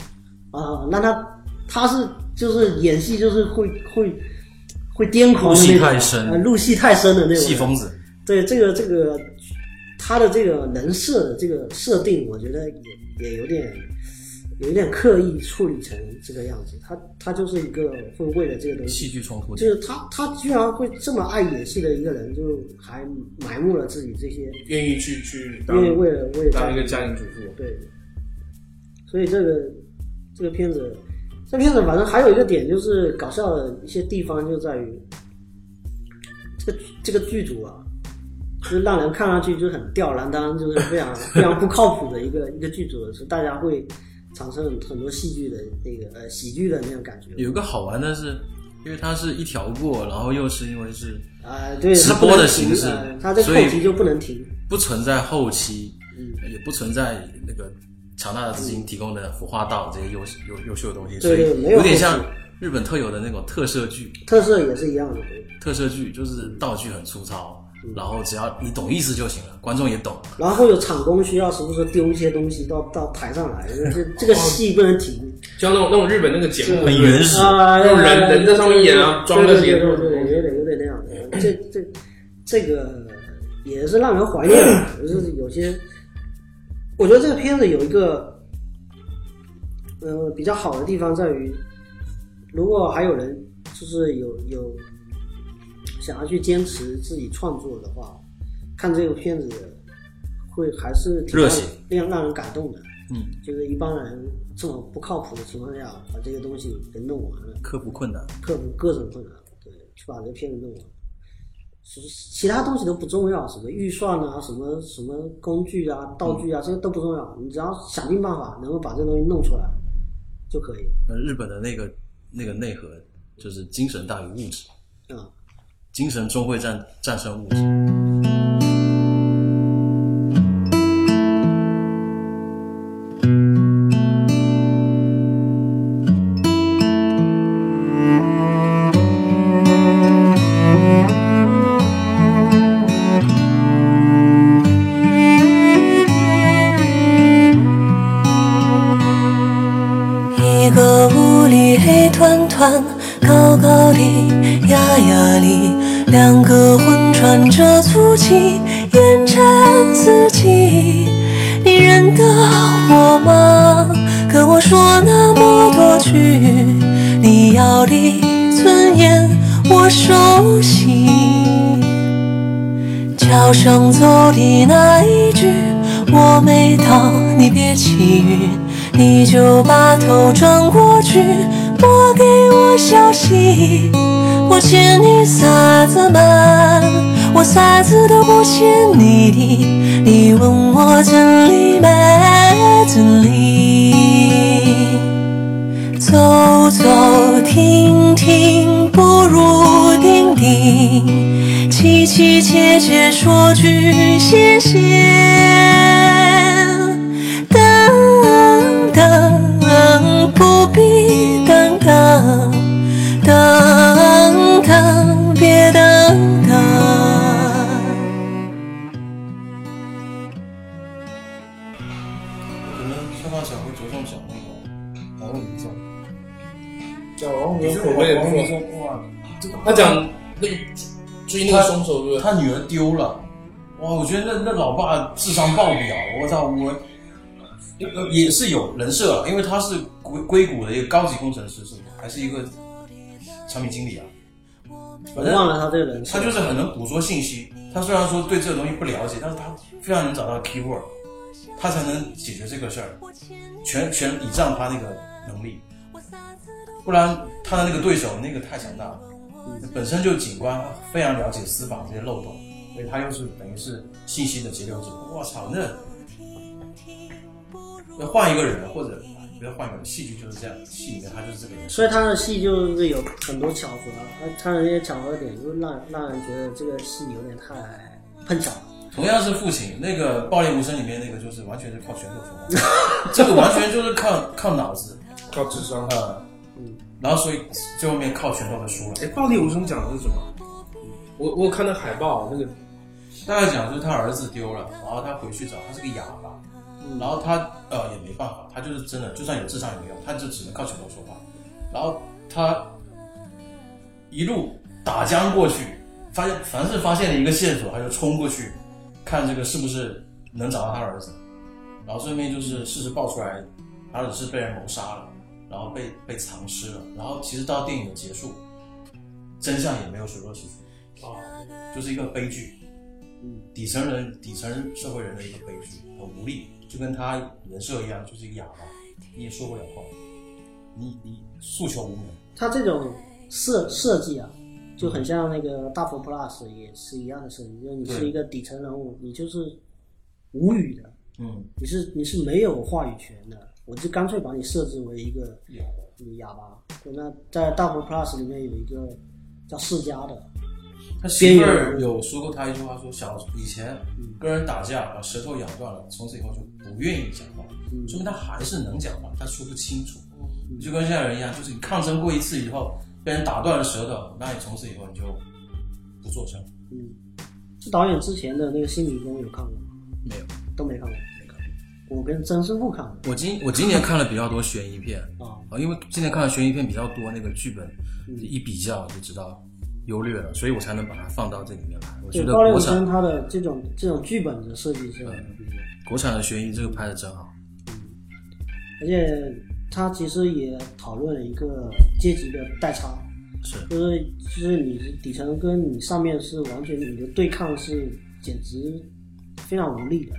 啊、那他他是就是演戏就是会会会癫狂的那种，入戏太深呃入戏太深的那种戏疯子，对这个这个他的这个人设的这个设定，我觉得也也有点有一点刻意处理成这个样子。他他就是一个会为了这个东西，戏剧冲突。就是他他居然会这么爱演戏的一个人，就还埋没了自己这些，愿意去去愿意为为了为了当一个家庭主妇。对，所以这个这个片子，这片子反正还有一个点就是搞笑的一些地方就在于，这个这个剧组啊，就是让人看上去就很吊儿郎当，就是非常 非常不靠谱的一个一个剧组，是大家会产生很多戏剧的那个呃喜剧的那种感觉。有个好玩的是，因为它是一条过，然后又是因为是啊、对，直播的形式呃它这所以后期就不能停。不存在后期，嗯也不存在那个强大的资金提供的服化道这些优优优秀的东西，所以有点像日本特有的那种特摄剧。特色也是一样的，特摄剧就是道具很粗糙，然后只要你懂意思就行了，观众也懂。然后有场工需要时不时丢一些东西到到台上来，这这个戏不能停。像那种那种日本那个节目，很原始啊，用人人在上面演啊装那些对对对对，有点有点那样的。这这这个也是让人怀念的，就是有些，我觉得这个片子有一个，呃，比较好的地方在于，如果还有人就是有有想要去坚持自己创作的话，看这个片子会还是挺让热血让让人感动的。嗯，就是一帮人这么不靠谱的情况下，把这个东西给弄完了。克服困难，克服各种困难，对，去把这个片子弄完。其其他东西都不重要，什么预算啊，什么什么工具啊、道具啊，这些都不重要。你只要想尽办法能够把这东西弄出来就可以。那，日本的那个那个内核就是精神大于物质，啊、精神终会战战胜物质。你要的尊严我熟悉。桥上走的那一句，我没到，你别起晕，你就把头转过去，拨给我消息。我欠你啥子嘛？我啥子都不欠你的，你问我真理没真理？走走停停，不如定定，凄凄切切说句谢谢。等等，哦，你口味也不错。众哇，他讲那个追那个凶手，对不对？他女儿丢了，哇！我觉得那那老爸智商爆表，我操！我呃也是有人设了，因为他是硅硅谷的一个高级工程师，是吗？还是一个产品经理啊？我忘了他这个人设他就是很能捕捉信息。他虽然说对这个东西不了解，但是他非常能找到 keyword，他才能解决这个事儿，全全倚仗他那个能力。不然他的那个对手那个太强大了，本身就警官非常了解司法这些漏洞，所以他又是等于是信息的截流者。我操，那要换一个人，或者不要换一个人，戏剧就是这样，戏里面他就是这个人。所以他的戏就是有很多巧合，他他的那些巧合点就让让人觉得这个戏有点太碰巧了。同样是父亲，那个《暴力无声》里面那个就是完全是靠拳头说话，这个完全就是靠靠脑子，靠智商。呃，然后所以最后面靠拳头的输了。哎，暴力无声讲的是什么？我我看到海报，那个大概讲就是他儿子丢了，然后他回去找，他是个哑巴，然后他呃也没办法，他就是真的，就算有智商也没用，他就只能靠拳头说话。然后他一路打江过去，发现凡是发现了一个线索，他就冲过去看这个是不是能找到他儿子。然后顺便就是事实爆出来，他儿子是被人谋杀了，然后被被藏尸了。然后其实到电影的结束，真相也没有水落石出。啊，就是一个悲剧，嗯，底层人、底层社会人的一个悲剧，很无力，就跟他人设一样，就是一个哑巴，你也说不了话，你你诉求无门。他这种设设计啊，就很像那个大佛 Plus 也是一样的设计，就是你是一个底层人物，你就是无语的，嗯，你是你是没有话语权的，我就干脆把你设置为一个哑巴。一个哑巴。对那在大佛 Plus 里面有一个叫世家的，他媳妇儿有说过他一句话，说小以前跟人打架把舌头咬断了，从此以后就不愿意讲话，说明他还是能讲话，他说不清楚。就跟现在人一样，就是你抗争过一次以后，被人打断了舌头，那你从此以后你就不做声。嗯，这导演之前的那个《新迷宫》有看过吗？没有，都没看过，我跟曾师傅看的我今我今年看了比较多悬疑片啊，啊，因为今年看的悬疑片比较多，那个剧本一比较就知道优劣了，所以我才能把它放到这里面来。我觉得国产暴力无声，它的这种这种剧本的设计是很牛逼的。国产的悬疑这个拍的真好。嗯而且他其实也讨论了一个阶级的代差，是就是就是你底层跟你上面是完全你的对抗是简直非常无力的，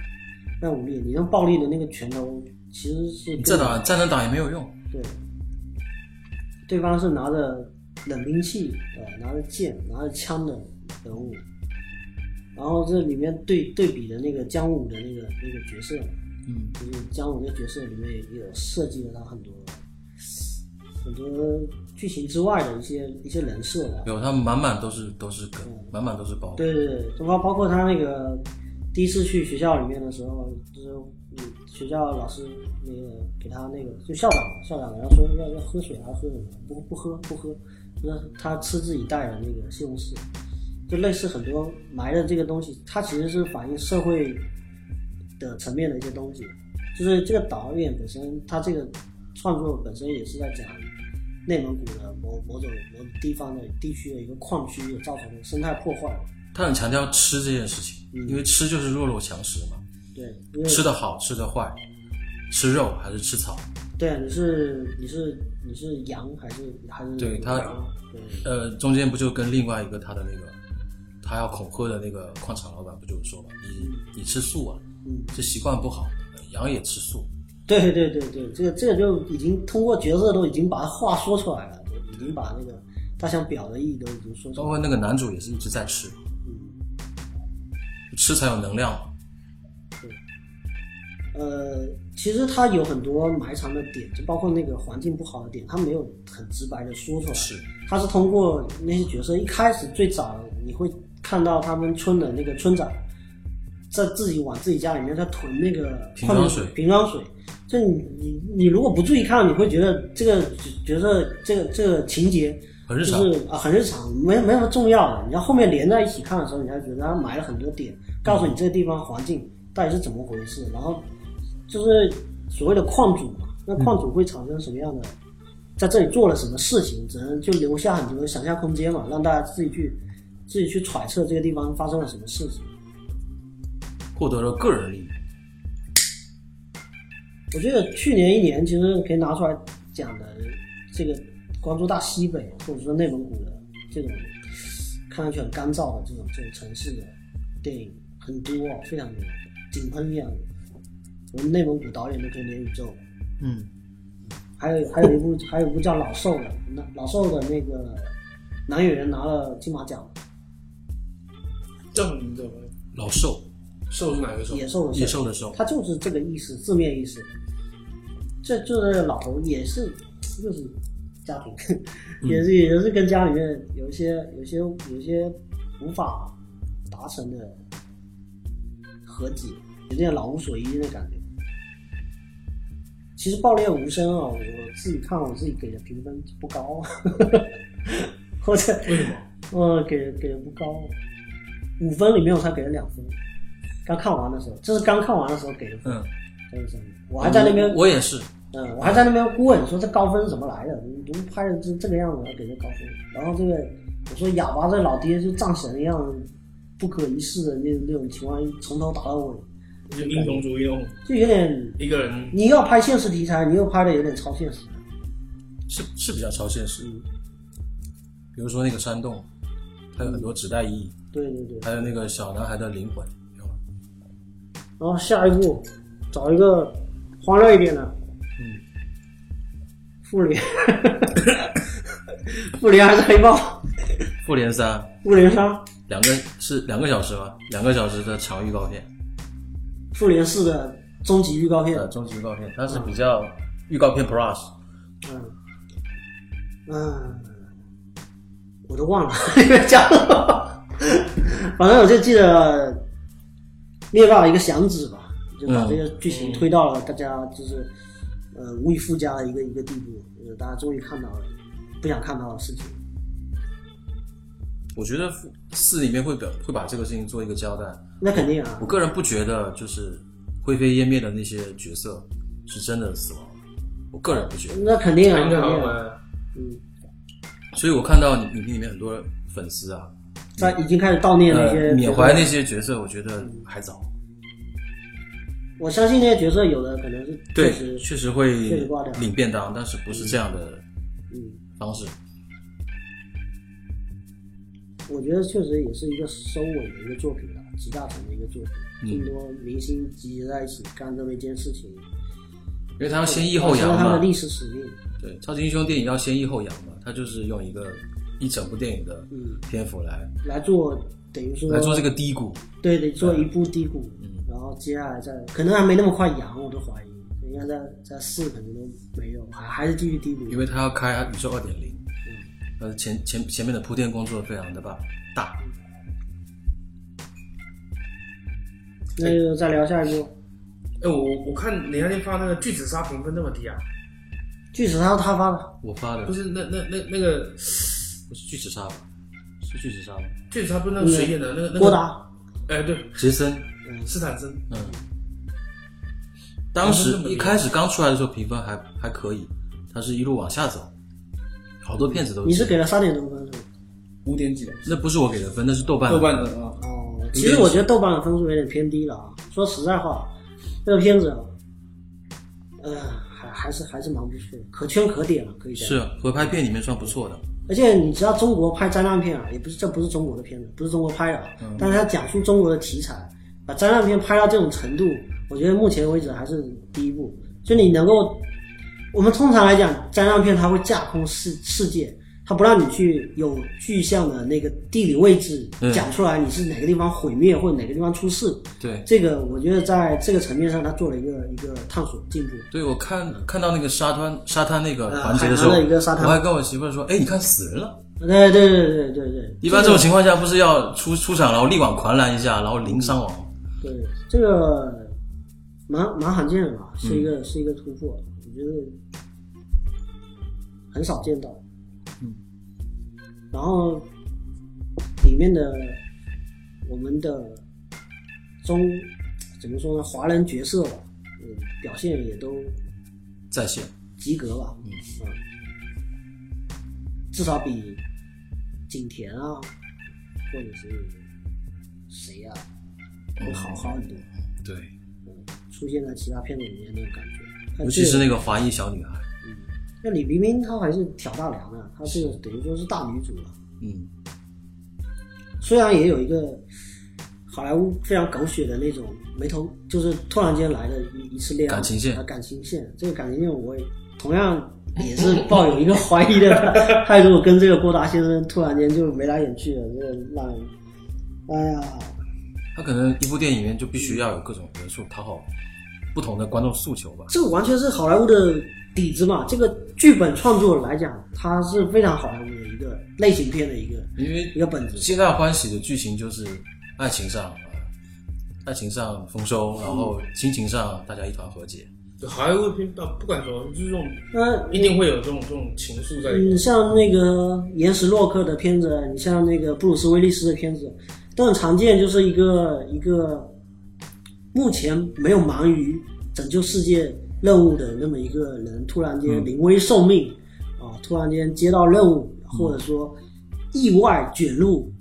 非常无力。你用暴力的那个拳头其实是你这打站着打也没有用。对，对方是拿着冷兵器，呃，拿着剑、拿着枪的人物。然后这里面对对比的那个姜武的那个那个角色，嗯，就是姜武的角色里面也有设计了他很多很多剧情之外的一些一些人设的。有他满满都是都是梗，满满都是包。对对对，包包括他那个第一次去学校里面的时候，就是嗯学校老师那个给他那个就校长，校长然后说要要喝水还是喝什么？不不喝不喝，就是他吃自己带的那个西红柿，就类似很多埋的这个东西，它其实是反映社会的层面的一些东西。就是这个导演本身，他这个创作本身也是在讲内蒙古的某某种某地方的地区的一个矿区造成的生态破坏。他很强调吃这件事情，因为吃就是弱肉强食嘛，对，吃的好，吃的坏，吃肉还是吃草。对啊，你是你是你是羊还是还是对他呃，中间不就跟另外一个他的那个他要恐吓的那个矿场老板不就有说嘛，你你吃素啊，嗯这习惯不好，羊也吃素。对对对对，这个这个就已经通过角色都已经把话说出来了，已经把那个他想表的意义都已经说出来了。包括那个男主也是一直在吃，嗯，吃才有能量对。呃，其实他有很多埋藏的点，就包括那个环境不好的点，他没有很直白的说出来。是，他是通过那些角色，一开始最早你会看到他们村的那个村长，在自己往自己家里面在囤那个矿泉瓶装水瓶装水。就你你你如果不注意看，你会觉得这个角色这个这个情节很日常就是啊很日常，没没什么重要的。你要后面连在一起看的时候，你才觉得他埋了很多点，告诉你这个地方环境到底是怎么回事，然后就是所谓的矿主嘛，那矿主会产生什么样的，在这里做了什么事情，只能就留下很多想象空间嘛，让大家自己去自己去揣测这个地方发生了什么事情。获得了个人利益。我觉得去年一年其实可以拿出来讲的这个关注大西北或者说内蒙古的这种看上去很干燥的这种这种城市的电影很多哦，非常多，井喷一样的。我们内蒙古导演都可以连宇宙，嗯，还有还有一部还有一部叫老兽的，那老兽的那个男演员拿了金马奖，叫什么名字？老兽，兽是哪个兽？野兽的野兽的兽，他就是这个意思，字面意思。这就是老头也是就是家庭，也是也是跟家里面有一些有一些有一些无法达成的和解，有点老无所依的感觉。其实《爆裂无声》啊，我自己看我自己给的评分不高，或者为什么？呃，给给的不高，五分里面我才给了两分。刚看完的时候，这是刚看完的时候给的分，嗯，我还在那边，我也是，嗯，我还在那边问说这高分是怎么来的？你怎么拍的这这个样子，还给这高分？然后这个我说哑巴这老爹就战神一样，不可一世的那那种情况，从头打到尾，就英雄主义那种，就有点一个人你要拍现实题材，你又拍的有点超现实。是是比较超现实。比如说那个山洞，它有很多纸袋意义，对对对。还有那个小男孩的灵魂，然后下一步找一个欢乐一点的，嗯，复联，复联还是黑豹？复联三复联三，两个是两个小时吗？两个小时的长预告片，复联四的终极预告片呃，。终极预告片，它是比较预告片 plus，嗯嗯，我都忘了讲什么，反正我就记得灭霸一个响指吧，就把这个剧情推到了大家就是呃无以复加的一个一个地步，呃大家终于看到了不想看到的事情。我觉得四里面会表会把这个事情做一个交代。那肯定啊我，个人不觉得就是灰飞烟灭的那些角色是真的死亡，我个人不觉得。那肯定啊，肯定啊，嗯，所以我看到影评里面很多粉丝啊，在已经开始悼念那些呃，缅怀那些角色，我觉得还早。我相信那些角色有的可能是确对，实，确实会确实挂掉领便当，但是不是这样的嗯，方式。我觉得确实也是一个收尾的一个作品了，集大成的一个作品，这么多明星集结在一起干这么一件事情，因为他要先抑后扬嘛，他的历史使命。对，超级英雄电影要先抑后扬嘛，他就是用一个一整部电影的嗯篇幅来来做，等于说来做这个低谷。对得做一部低谷，然后接下来再可能还没那么快扬，我都怀疑，应该在在四可能都没有，还还是继续低谷。因为他要开宇宙二点零，呃，前前前面的铺垫工作非常的吧大。那就再聊下一步，哎，我我看你那天发那个巨齿鲨评分那么低啊？巨齿鲨他发的，我发的不是，那那那那个不是巨齿鲨吧？是巨齿鲨吗？巨齿鲨不是那个谁演的？那个那个郭，达，哎，对，杰森，斯坦森。嗯，当时一开始刚出来的时候评分还还可以，它是一路往下走，好多片子都你是给了三点多分是吧？五点几的，那不是我给的分，那是豆瓣的豆瓣的啊。哦，其实我觉得豆瓣的分数有点偏低了啊。说实在话，这个片子，呃，还还是还是蛮不错的，可圈可点了，可以讲。是合拍片里面算不错的。而且你知道中国拍灾难片啊，也不是这不是中国的片子，不是中国拍的啊，但是它讲述中国的题材，把灾难片拍到这种程度，我觉得目前为止还是第一步。就你能够，我们通常来讲，灾难片它会架空世世界，它不让你去有具象的那个地理位置嗯讲出来，你是哪个地方毁灭或者哪个地方出事。对，这个我觉得在这个层面上，它做了一个一个探索进步。对我看看到那个沙滩沙滩那个环节的时候，呃的一个沙滩我还跟我媳妇说：“哎，你看死人了。对对对对对对，”一般这种情况下不是要出出场，然后力挽狂澜一下，然后零伤亡。对，这个蛮蛮罕见的吧，是一个、是一个突破，我觉得很少见到。嗯，然后里面的我们的中怎么说呢，华人角色吧，嗯，表现也都在线，及格吧，嗯至少比景甜啊，或者是谁啊，会好好很多。对，出现在其他片子里面那种感觉。尤其是那个华裔小女孩，嗯那李冰冰她还是挑大梁的，她这个等于说是大女主了。嗯，虽然也有一个好莱坞非常狗血的那种没头，就是突然间来的一一次恋爱感情线啊，感情线。这个感情线我也同样也是抱有一个怀疑的态度，跟这个郭达先生突然间就眉来眼去的，这个让人，哎呀，他可能一部电影里面就必须要有各种元素讨好不同的观众诉求吧。这个完全是好莱坞的底子嘛。这个剧本创作来讲，它是非常好莱坞的一个类型片的一个因为一个本质。皆大欢喜的剧情就是爱情上，呃爱情上丰收，然后亲情上大家一团和解。就好莱坞片啊，不管说就是这种，那一定会有这种这种情愫在里面。你像那个岩石洛克的片子，你像那个布鲁斯威利斯的片子，都很常见，就是一个一个目前没有忙于拯救世界任务的那么一个人，突然间临危受命啊，突然间接到任务，或者说意外卷入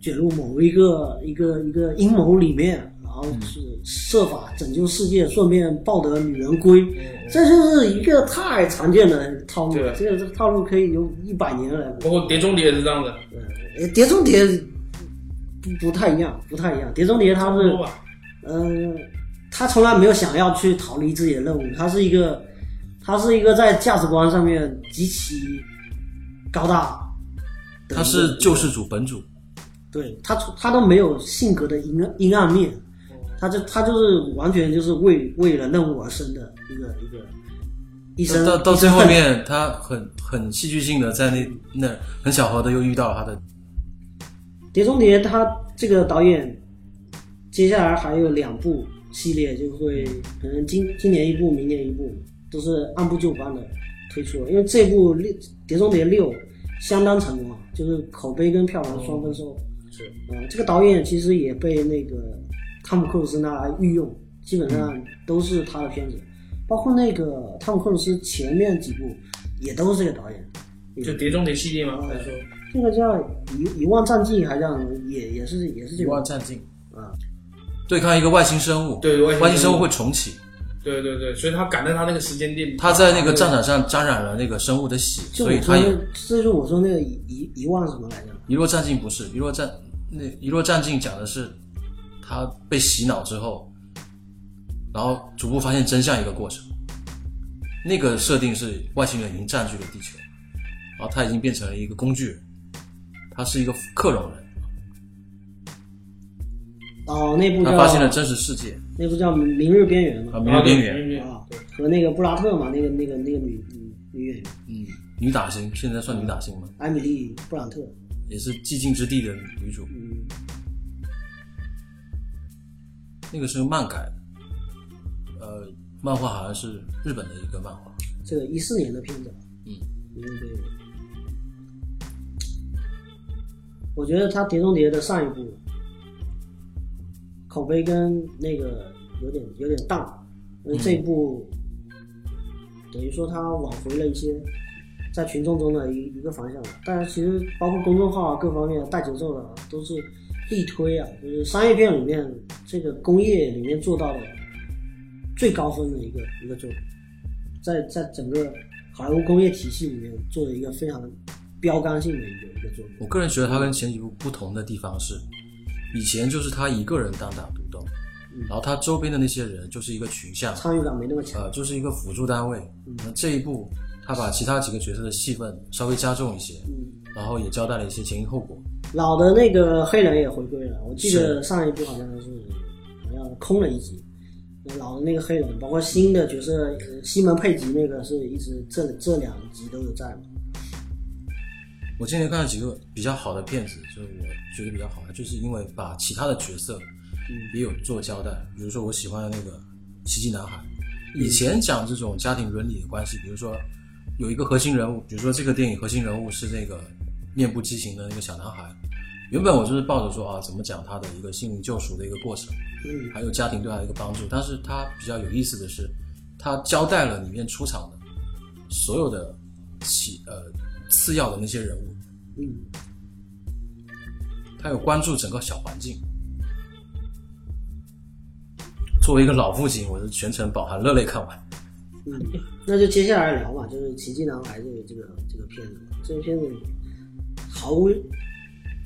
卷入某一个一个一个阴谋里面，然后是设法拯救世界，顺便抱得女人归。这就是一个太常见的套路了，这个这个套路可以有一百年了。包括《碟中谍》也是这样的，呃，碟中谍不不太一样，不太一样。碟中谍他是？嗯、他从来没有想要去逃离自己的任务，他是一个，他是一个在价值观上面极其高大。他是救世主本主，对他他都没有性格的阴暗阴暗面，他就他就是完全就是为为了任务而生的一个一个一生。到到最后面，他很很戏剧性的在那那很巧合的又遇到了他的碟中谍他这个导演接下来还有两部系列，就会可能今今年一部，明年一部，都是按部就班的推出。因为这部六《碟中谍六》相当成功啊，就是口碑跟票房双丰收。是，嗯，这个导演其实也被那个汤姆克鲁斯拿来御用，基本上都是他的片子，包括那个汤姆克鲁斯前面几部也都是这个导演。就《碟中谍》系列吗？还是说这个叫遗遗忘战记，还叫？也也是也是这一个万战境啊。对抗一个外星生物，对外星生物外星生物会重启，对对对，所以他赶在他那个时间点，他在那个战场上沾染了那个生物的血，所以他也的，这就是我说那个遗遗遗忘什么来着？遗落战境不是遗落战，那遗落战境讲的是他被洗脑之后，然后逐步发现真相一个过程。那个设定是外星人已经占据了地球，然后他已经变成了一个工具人，他是一个克隆人，哦，那部叫他发现了真实世界。那部叫《明日边缘》啊，明日边缘，缘啊，和那个布拉特嘛，那个那个那个女女女演员。嗯，女打星，现在算女打星吗？艾米丽·布朗特，也是寂静之地的女主，嗯，那个是漫改的，呃，漫画好像是日本的一个漫画，这个一四年的片子，嗯，明日边缘。我觉得他《碟中谍》的上一部口碑跟那个有点有点淡，因为这一部等于说他挽回了一些在群众中的一一个方向。但是其实包括公众号啊各方面带节奏的啊都是力推啊，就是商业片里面这个工业里面做到的最高分的一个一个作品，在在整个好莱坞工业体系里面做的一个非常标杆性的一个一个作品。我个人觉得他跟前几部不同的地方是，以前就是他一个人单打独斗，然后他周边的那些人就是一个群像，参与感没那么强。呃，就是一个辅助单位。那这一部他把其他几个角色的戏份稍微加重一些，然后也交代了一些前因后果。老的那个黑人也回归了，我记得上一部好像是好像空了一集。老的那个黑人，包括新的角色呃西门佩吉那个是一直这这两集都有在嘛。我今年看了几个比较好的片子，就是我觉得比较好的，就是因为把其他的角色也有做交代。比如说我喜欢的那个奇迹男孩，以前讲这种家庭伦理的关系，比如说有一个核心人物，比如说这个电影核心人物是那个面部畸形的那个小男孩。原本我就是抱着说啊，怎么讲他的一个心灵救赎的一个过程，嗯还有家庭对他的一个帮助。但是他比较有意思的是，他交代了里面出场的所有的起呃次要的那些人物，嗯，他有关注整个小环境。作为一个老父亲，我是全程饱含热泪看完。嗯，那就接下来聊吧，就是《奇迹男孩》这个这个这个片子，这个片子毫无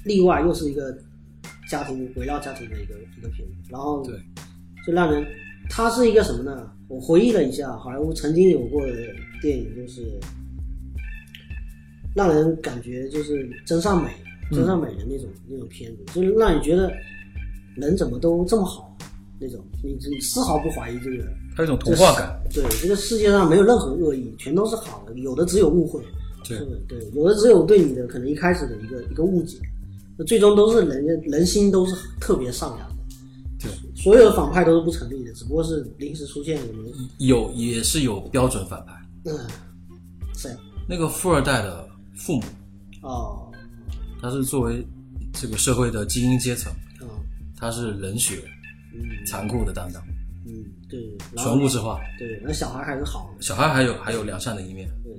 例外又是一个家庭围绕家庭的一个一个片子，然后对，就让人它是一个什么呢？我回忆了一下，好莱坞曾经有过的电影，就是让人感觉就是真善美、真善美的那种、那种片子，就是让你觉得人怎么都这么好那种，你你丝毫不怀疑这个。它有一种童话感。对，这个世界上没有任何恶意，全都是好的，有的只有误会。对，对，有的只有对你的可能一开始的一个一个误解，那最终都是人家人心都是特别善良的。对，所有的反派都是不成立的，只不过是临时出现有也是有标准反派。嗯，谁？那个富二代的父母，哦，他是作为这个社会的精英阶层，哦，他是冷血、嗯残酷的担当，嗯，对，然后全物质化。对，那小孩还是好的。小孩还有还有良善的一面。对，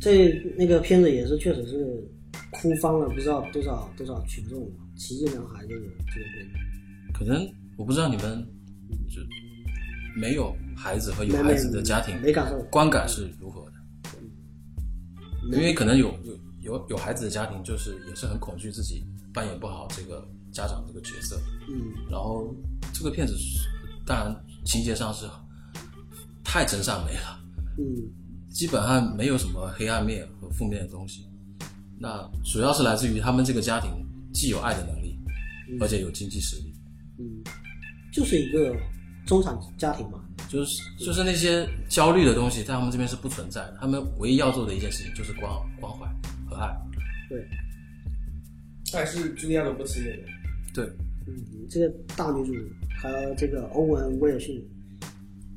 这那个片子也是确实是哭翻了不知道多少多少群众，《奇迹男孩》这个这个片子。可能我不知道你们就没有孩子和有孩子的家庭没感受观感是如何的？因为可能有有有有孩子的家庭，就是也是很恐惧自己扮演不好这个家长这个角色，嗯然后这个片子是当然情节上是太真善美了，嗯基本上没有什么黑暗面和负面的东西。那主要是来自于他们这个家庭既有爱的能力，而且有经济实力。嗯，就是一个中产家庭嘛。就是就是那些焦虑的东西，在他们这边是不存在的。他们唯一要做的一件事情就是关关怀和爱。对，他还是茱莉亚·罗伯茨演的。对，嗯，这个大女主还有这个欧文·威尔逊，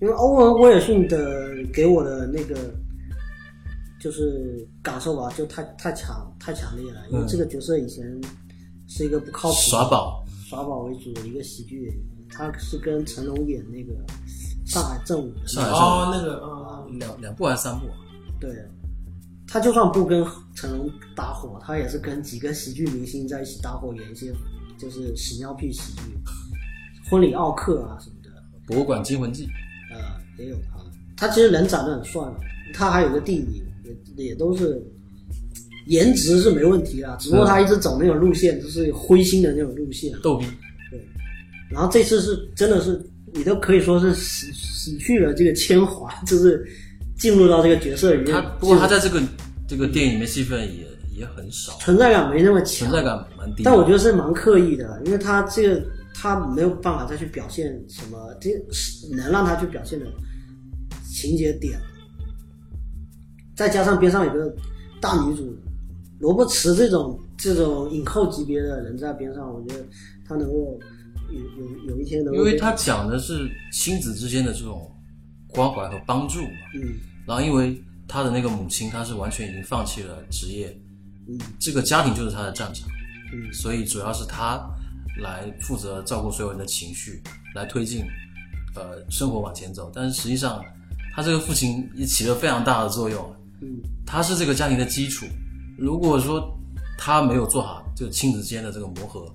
因为欧文·威尔逊的给我的那个就是感受吧，就太太强太强烈了。因为这个角色以前是一个不靠谱的耍宝，耍宝为主的一个喜剧演员，他是跟成龙演那个上海正午的上海哦，那个啊，两两部还是三部啊？对，他就算不跟成龙搭伙，他也是跟几个喜剧明星在一起搭伙演一些就是屎尿屁喜剧，婚礼奥克啊什么的，博物馆惊魂记，呃，也有他。他其实人长得很帅嘛，他还有个弟弟，也也都是颜值是没问题的，只不过他一直走那种路线，就是灰心的那种路线。逗逼，对。然后这次是真的是，你都可以说是洗洗去了这个铅华，就是进入到这个角色里面。他不过他在这个这个电影里面戏份也也很少，存在感没那么强，存在感蛮低的。但我觉得是蛮刻意的，因为他这个他没有办法再去表现什么，这能让他去表现的情节点，再加上边上有个大女主罗伯茨这种这种影后级别的人在边上，我觉得他能够有有有一天能因为他讲的是亲子之间的这种关怀和帮助嘛。嗯然后因为他的那个母亲，她是完全已经放弃了职业，嗯这个家庭就是他的战场，嗯所以主要是他来负责照顾所有人的情绪，来推进呃生活往前走。但是实际上，他这个父亲也起了非常大的作用，嗯他是这个家庭的基础。如果说他没有做好这个亲子间的这个磨合，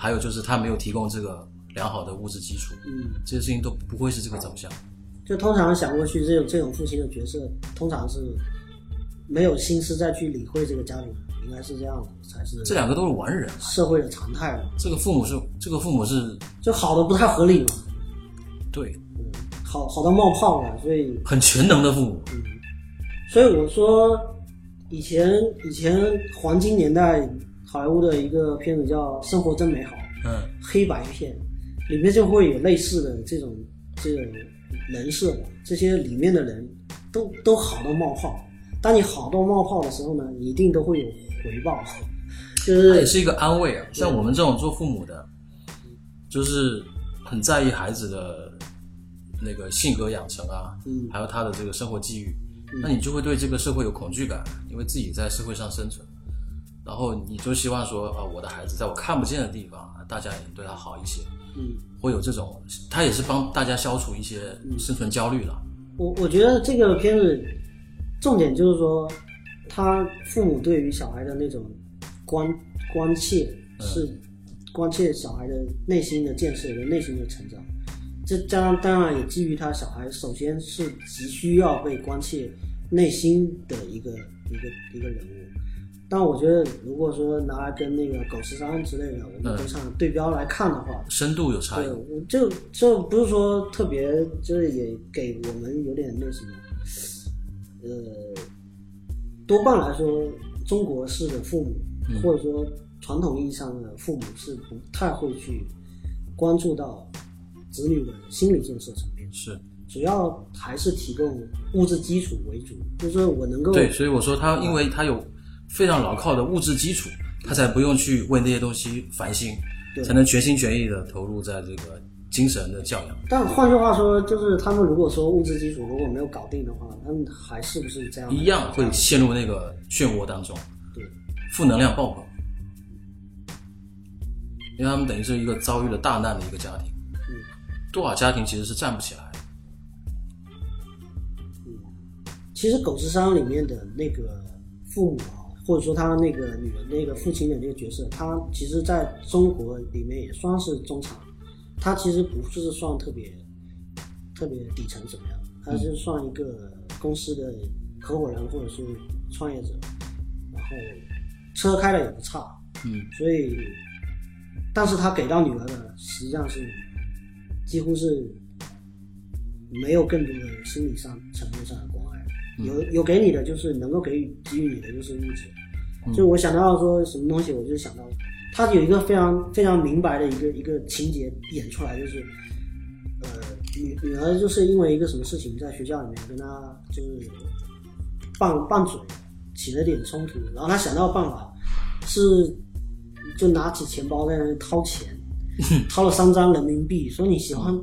还有就是他没有提供这个良好的物质基础，嗯，这些事情都不会是这个走向。就通常想过去这种这种父亲的角色，通常是没有心思再去理会这个家庭，应该是这样的才是这两个都是完人，社会的常态了。这个父母是这个父母是就好的不太合理嘛，对。好好到冒泡了，所以很全能的父母，嗯。所以我说以前以前黄金年代好莱坞的一个片子叫《生活真美好》，嗯，黑白片，里面就会有类似的这种这种人设嘛，这些里面的人都都好到冒泡。当你好到冒泡的时候呢，你一定都会有回报，就是它也是一个安慰啊。像我们这种做父母的，就是很在意孩子的那个性格养成啊，嗯。还有他的这个生活际遇，那你就会对这个社会有恐惧感，因为自己在社会上生存，然后你就希望说呃，我的孩子在我看不见的地方，啊大家也对他好一些，嗯，会有这种，他也是帮大家消除一些生存焦虑了。我我觉得这个片子重点就是说，他父母对于小孩的那种关关切是关切小孩的内心的建设跟内心的成长。这当然当然也基于他小孩首先是急需要被关切内心的一个一个一个人物。但我觉得，如果说拿来跟那个狗十三之类的，我们嗯都上对标来看的话，深度有差对，异。我就就不是说特别，就是也给我们有点那什么，呃，多半来说，中国式的父母，嗯或者说传统意义上的父母是不太会去关注到子女的心理建设层面，是主要还是提供物质基础为主，就是我能够对，所以我说他，因为他有非常牢靠的物质基础，他才不用去为那些东西烦心，才能全心全意的投入在这个精神的教养。但换句话说，就是他们如果说物质基础如果没有搞定的话，他们还是不是这样？一样会陷入那个漩涡当中，对，负能量爆棚，因为他们等于是一个遭遇了大难的一个家庭，嗯多少家庭其实是站不起来的。其实《狗之山》里面的那个父母啊，或者说他那个女人那个父亲的那个角色，他其实在中国里面也算是中产，他其实不是算特别特别底层怎么样，他是算一个公司的合伙人或者是创业者，然后车开的也不差，嗯，所以，但是他给到女儿的实际上是几乎是没有更多的心理上层面上的关爱，有有给你的就是能够给予给予你的就是物质。就我想到说什么东西，我就想到他有一个非常非常明白的一个一个情节演出来，就是呃女女儿就是因为一个什么事情在学校里面跟他就是拌拌嘴，起了点冲突，然后他想到办法是就拿起钱包在那里掏钱，掏了三张人民币，说你喜欢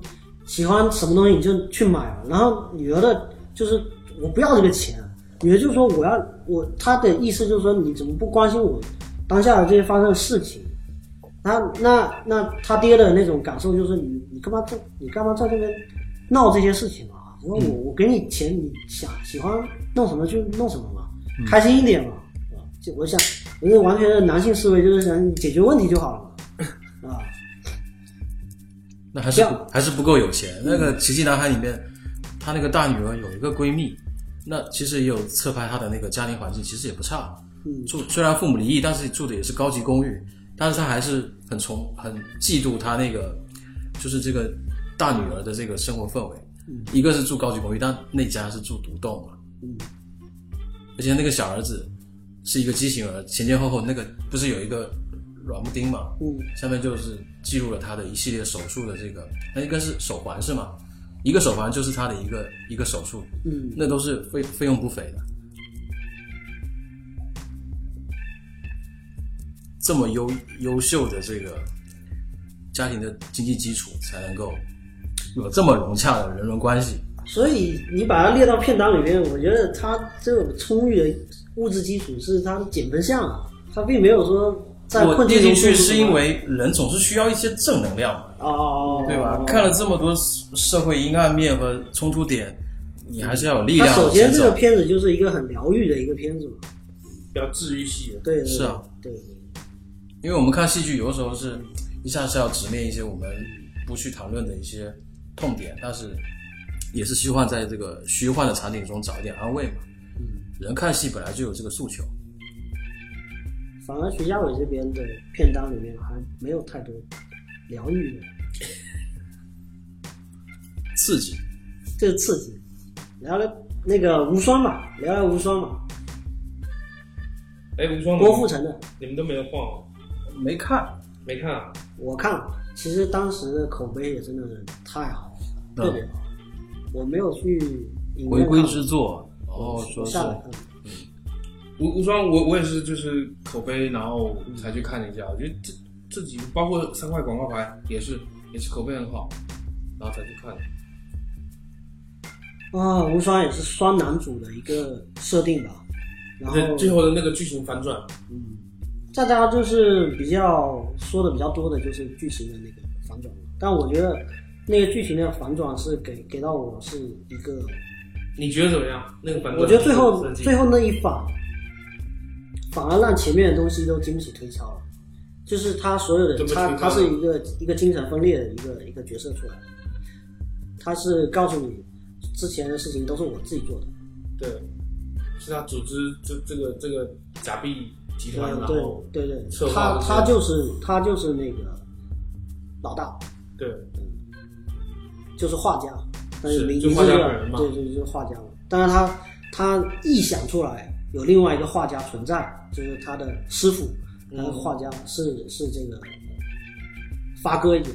喜欢什么东西你就去买了。然后女儿的就是我不要这个钱，女儿就说我要我，他的意思就是说你怎么不关心我当下的这些发生的事情？那那那他爹的那种感受就是你你干嘛在你干嘛在这边闹这些事情啊？因为我我给你钱，你想喜欢弄什么就弄什么嘛，开心一点嘛，啊，就我想，我是完全的男性思维，就是想解决问题就好了嘛，啊，那还是还是不够有钱。那个《奇迹男孩》里面，他那个大女儿有一个闺蜜，那其实也有侧拍他的那个家庭环境，其实也不差。嗯住虽然父母离异，但是住的也是高级公寓，但是他还是很崇很嫉妒他那个就是这个大女儿的这个生活氛围。一个是住高级公寓，但那家是住独栋嘛。嗯而且那个小儿子是一个畸形儿，前前后后那个不是有一个软木钉嘛？嗯下面就是记录了他的一系列手术的这个，那应该是手环是吗？一个手环就是他的一个一个手术，嗯，那都是费费用不菲的。这么优优秀的这个家庭的经济基础，才能够有这么融洽的人伦关系。所以你把它列到片单里面，我觉得他这种充裕的物质基础是他的减分项啊，他并没有说在我困境中列进去是因为人总是需要一些正能量嘛，哦，对吧？看了这么多社会阴暗面和冲突点，你还是要有力量他首先。这个片子就是一个很疗愈的一个片子嘛，比较治愈系的。对对是啊，对对，因为我们看戏剧，有的时候是一下是要直面一些我们不去谈论的一些痛点，但是也是希望在这个虚幻的场景中找一点安慰嘛。嗯，人看戏本来就有这个诉求，反而徐家伟这边的片单里面还没有太多疗愈的，刺激。这是刺激。聊聊那个无双吧，聊聊无双吧，哎，无双，郭富城的，你们都没有晃哦，没看，没看啊？我看了，其实当时的口碑也真的是太好了，嗯特别好。我没有去影回归之作，然后说是下来看，无无双，我我也是，就是口碑，然后才去看了一下。我觉得这这几部，包括三块广告牌，也是也是口碑很好，然后才去看的。啊，无双也是双男主的一个设定吧。然后对，最后的那个剧情反转，嗯，大家就是比较说的比较多的就是剧情的那个反转，但我觉得那个剧情的反转是给给到我是一个，你觉得怎么样？那个反转？我觉得最后最后那一反，反而让前面的东西都经不起推敲了。就是他所有的他他是一个一个精神分裂的一个一个角色出来的，他是告诉你之前的事情都是我自己做的，对，是他组织这这个这个假币集团，然对后对对。对，他他就是他就是那个老大，对。就是画家，但是名就画家对对，就是画家。嘛。当然他他臆想出来有另外一个画家存在，就是他的师傅，嗯那个画家是是这个发哥演的。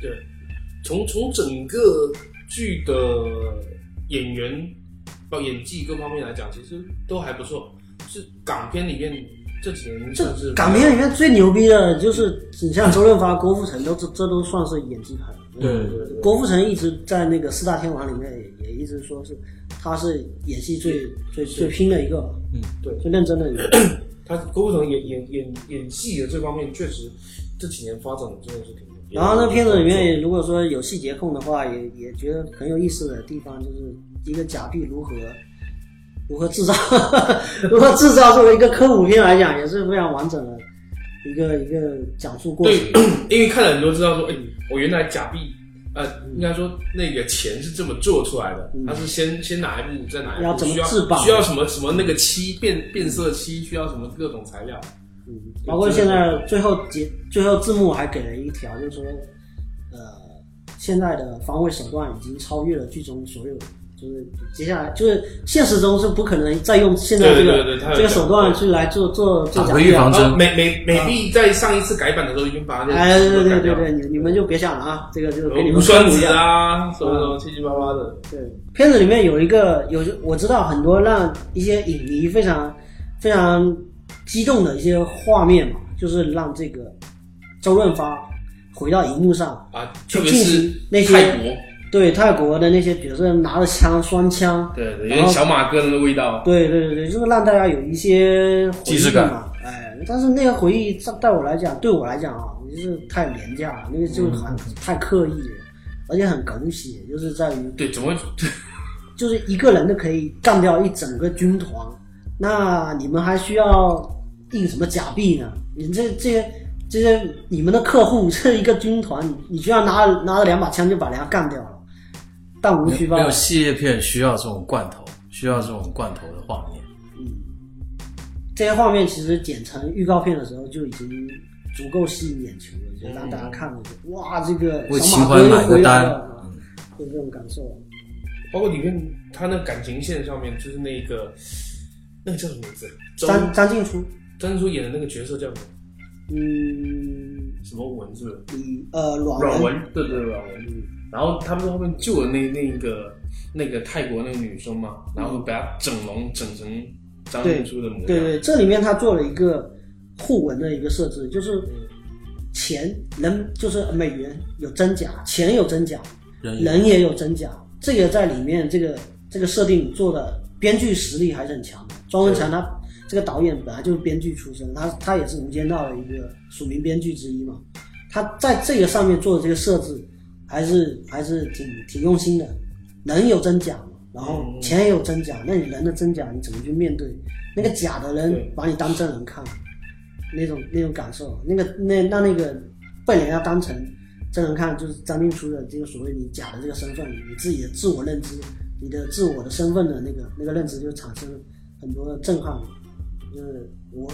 对，从从整个剧的演员、包括演技各方面来讲，其实都还不错。是港片里面这几年这港片里面最牛逼的就是你像周润发、郭富城都这这都算是演技派。对对对郭富城一直在那个四大天王里面也也一直说是他是演戏最最最拼的一个，嗯，对最认真的一个。他郭富城演演演演戏的这方面，确实这几年发展的真的是挺。然后那片子里面，如果说有细节控的话，也也觉得很有意思的地方，就是一个假币如何如何制造，如何制造作为一个科普片来讲，也是非常完整的一个一个讲述过程。对，因为看了很多知道说，哎，我原来假币，呃，应该说那个钱是这么做出来的，它是先先哪一步，再哪一步，需要需要什么什么那个漆变变色漆，需要什么各种材料。嗯，包括现在最后结最后字幕还给了一条，就是说，呃，现在的防卫手段已经超越了剧中所有，就是接下来就是现实中是不可能再用现在这个这个手段去来做做做打假币啊回预防针美美美币在上一次改版的时候已经把它哎，对对对对对，你你们就别想了啊，这个就给你无们酸纸科普一下。啊，什么什么七七八八的。对，片子里面有一个有我知道很多让一些影迷非常非常激动的一些画面嘛，就是让这个周润发回到荧幕上，啊，去进行那些泰国，对泰国的那些比如说拿着枪双枪，对对，有点小马哥的那个味道。对对对对，就是让大家有一些回忆既视感嘛。哎，但是那个回忆在在我来讲，对我来讲啊，就是太廉价了，那个就很、太刻意了，而且很狗血，就是在于对，怎么会？就是一个人都可以干掉一整个军团，那你们还需要印什么假币呢？你这这些这些你们的客户是一个军团，你你居然拿拿着两把枪就把人家干掉了，弹无虚发没有。系列片需要这种罐头，需要这种罐头的画面。嗯这些画面其实剪成预告片的时候就已经足够吸引眼球了，就让大家看了就哇，这个为小马哥又情怀买个回来单了，嗯就这种感受。包括里面他那感情线上面，就是那个那个叫什么名字？张张静初，张静初演的那个角色叫什么？嗯，什么文是不是？你呃阮阮文，文，对对阮文。然后他们在后面救了那那个那个泰国那个女生嘛，然后把她整容整成张静初的模样。对对，这里面他做了一个互文的一个设置，就是钱人就是美元有真假，钱有真假，人也人也有真假。这个在里面这个这个设定做的编剧实力还是很强的。庄文强他这个导演本来就是编剧出身，他他也是《无间道》的一个署名编剧之一嘛。他在这个上面做的这个设置，还是还是挺挺用心的。人有真假嘛，然后嗯钱也有真假，那你人的真假你怎么去面对？那个假的人把你当真人看，那种那种感受，那个那那那个被人家当成真人看，就是张静初的这个所谓你假的这个身份，你自己的自我认知，你的自我的身份的那个那个认知就产生很多的震撼。就是我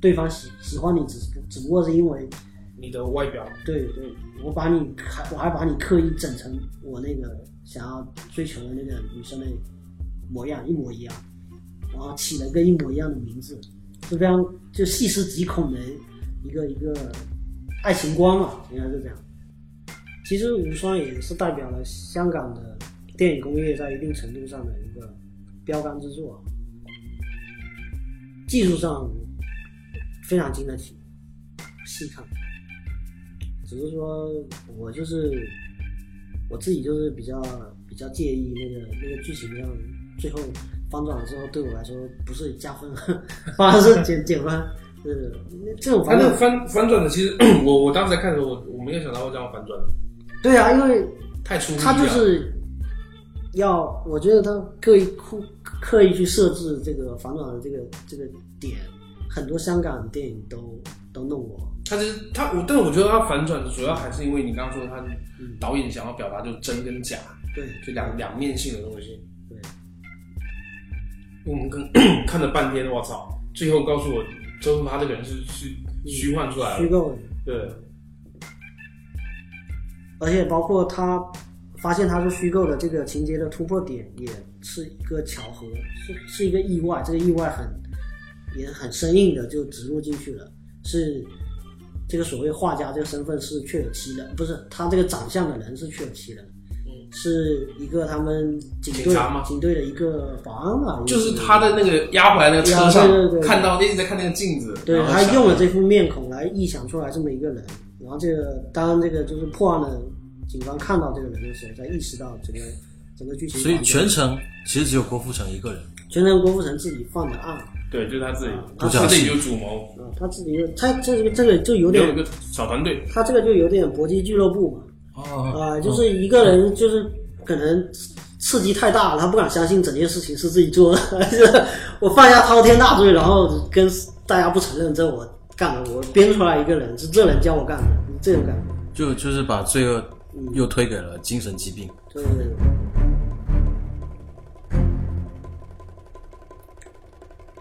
对方喜喜欢你只是只不过是因为你的外表，对对，我把你还我还把你刻意整成我那个想要追求的那个女生的模样一模一样，然后起了个一模一样的名字，是非常就细思极恐的一个一个爱情观嘛，应该是这样。其实无双也是代表了香港的电影工业在一定程度上的一个标杆之作，技术上非常经得起细看。只是说我就是我自己就是比较比较介意那个那个剧情上最后翻转了之后，对我来说不是加分，反而是减减分。是这种反正翻翻转的，其实 我我当时在看的时候，我我没有想到会这样翻转，对啊，因为太出乎意他。就是要，我觉得他刻意刻刻意去设置这个反转的这个这个点，很多香港电影都都弄过。他其实他我，但我觉得他反转的主要还是因为你刚刚说他嗯导演想要表达就是真跟假，对就两两面性的东西。对，我们跟 看了半天，我操！最后告诉我周润发这个人是是虚幻出来的，虚构的，对，而且包括他发现他是虚构的这个情节的突破点，也是一个巧合，是是一个意外，这个意外很也很生硬的就植入进去了，是这个所谓画家这个身份是确有其人，不是他这个长相的人是确有其人，是一个他们警队警察吗警队的一个保安吧，就是他的那个压回来那个车压上对对对看到一直在看那个镜子，对他用了这副面孔来臆想出来这么一个人，然后这个当这个就是破案的警方看到这个人的时候，才意识到整个整个剧情所以全程其实只有郭富城一个人。全程郭富城自己犯的案，对，就是他自己，他自己有主谋，啊，他自己他这个这个就有点，有一个小团队，他这个就有点搏击俱乐部嘛，哦，啊、就是一个人就是可能刺激太大了，他不敢相信整件事情是自己做的，就是我犯下滔天大罪，然后跟大家不承认这我干的，我编出来一个人是这人教我干的，这种感觉。就就是把罪恶又推给了精神疾病。对对对，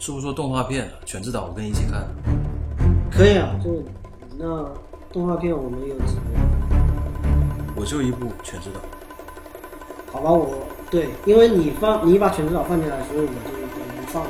说不说动画片？《犬之岛》我跟你一起看，可以啊，就那动画片我们有几部？我就一部《犬之岛》。好吧，我对，因为你放你把全指导放进来，所以我就我不放了。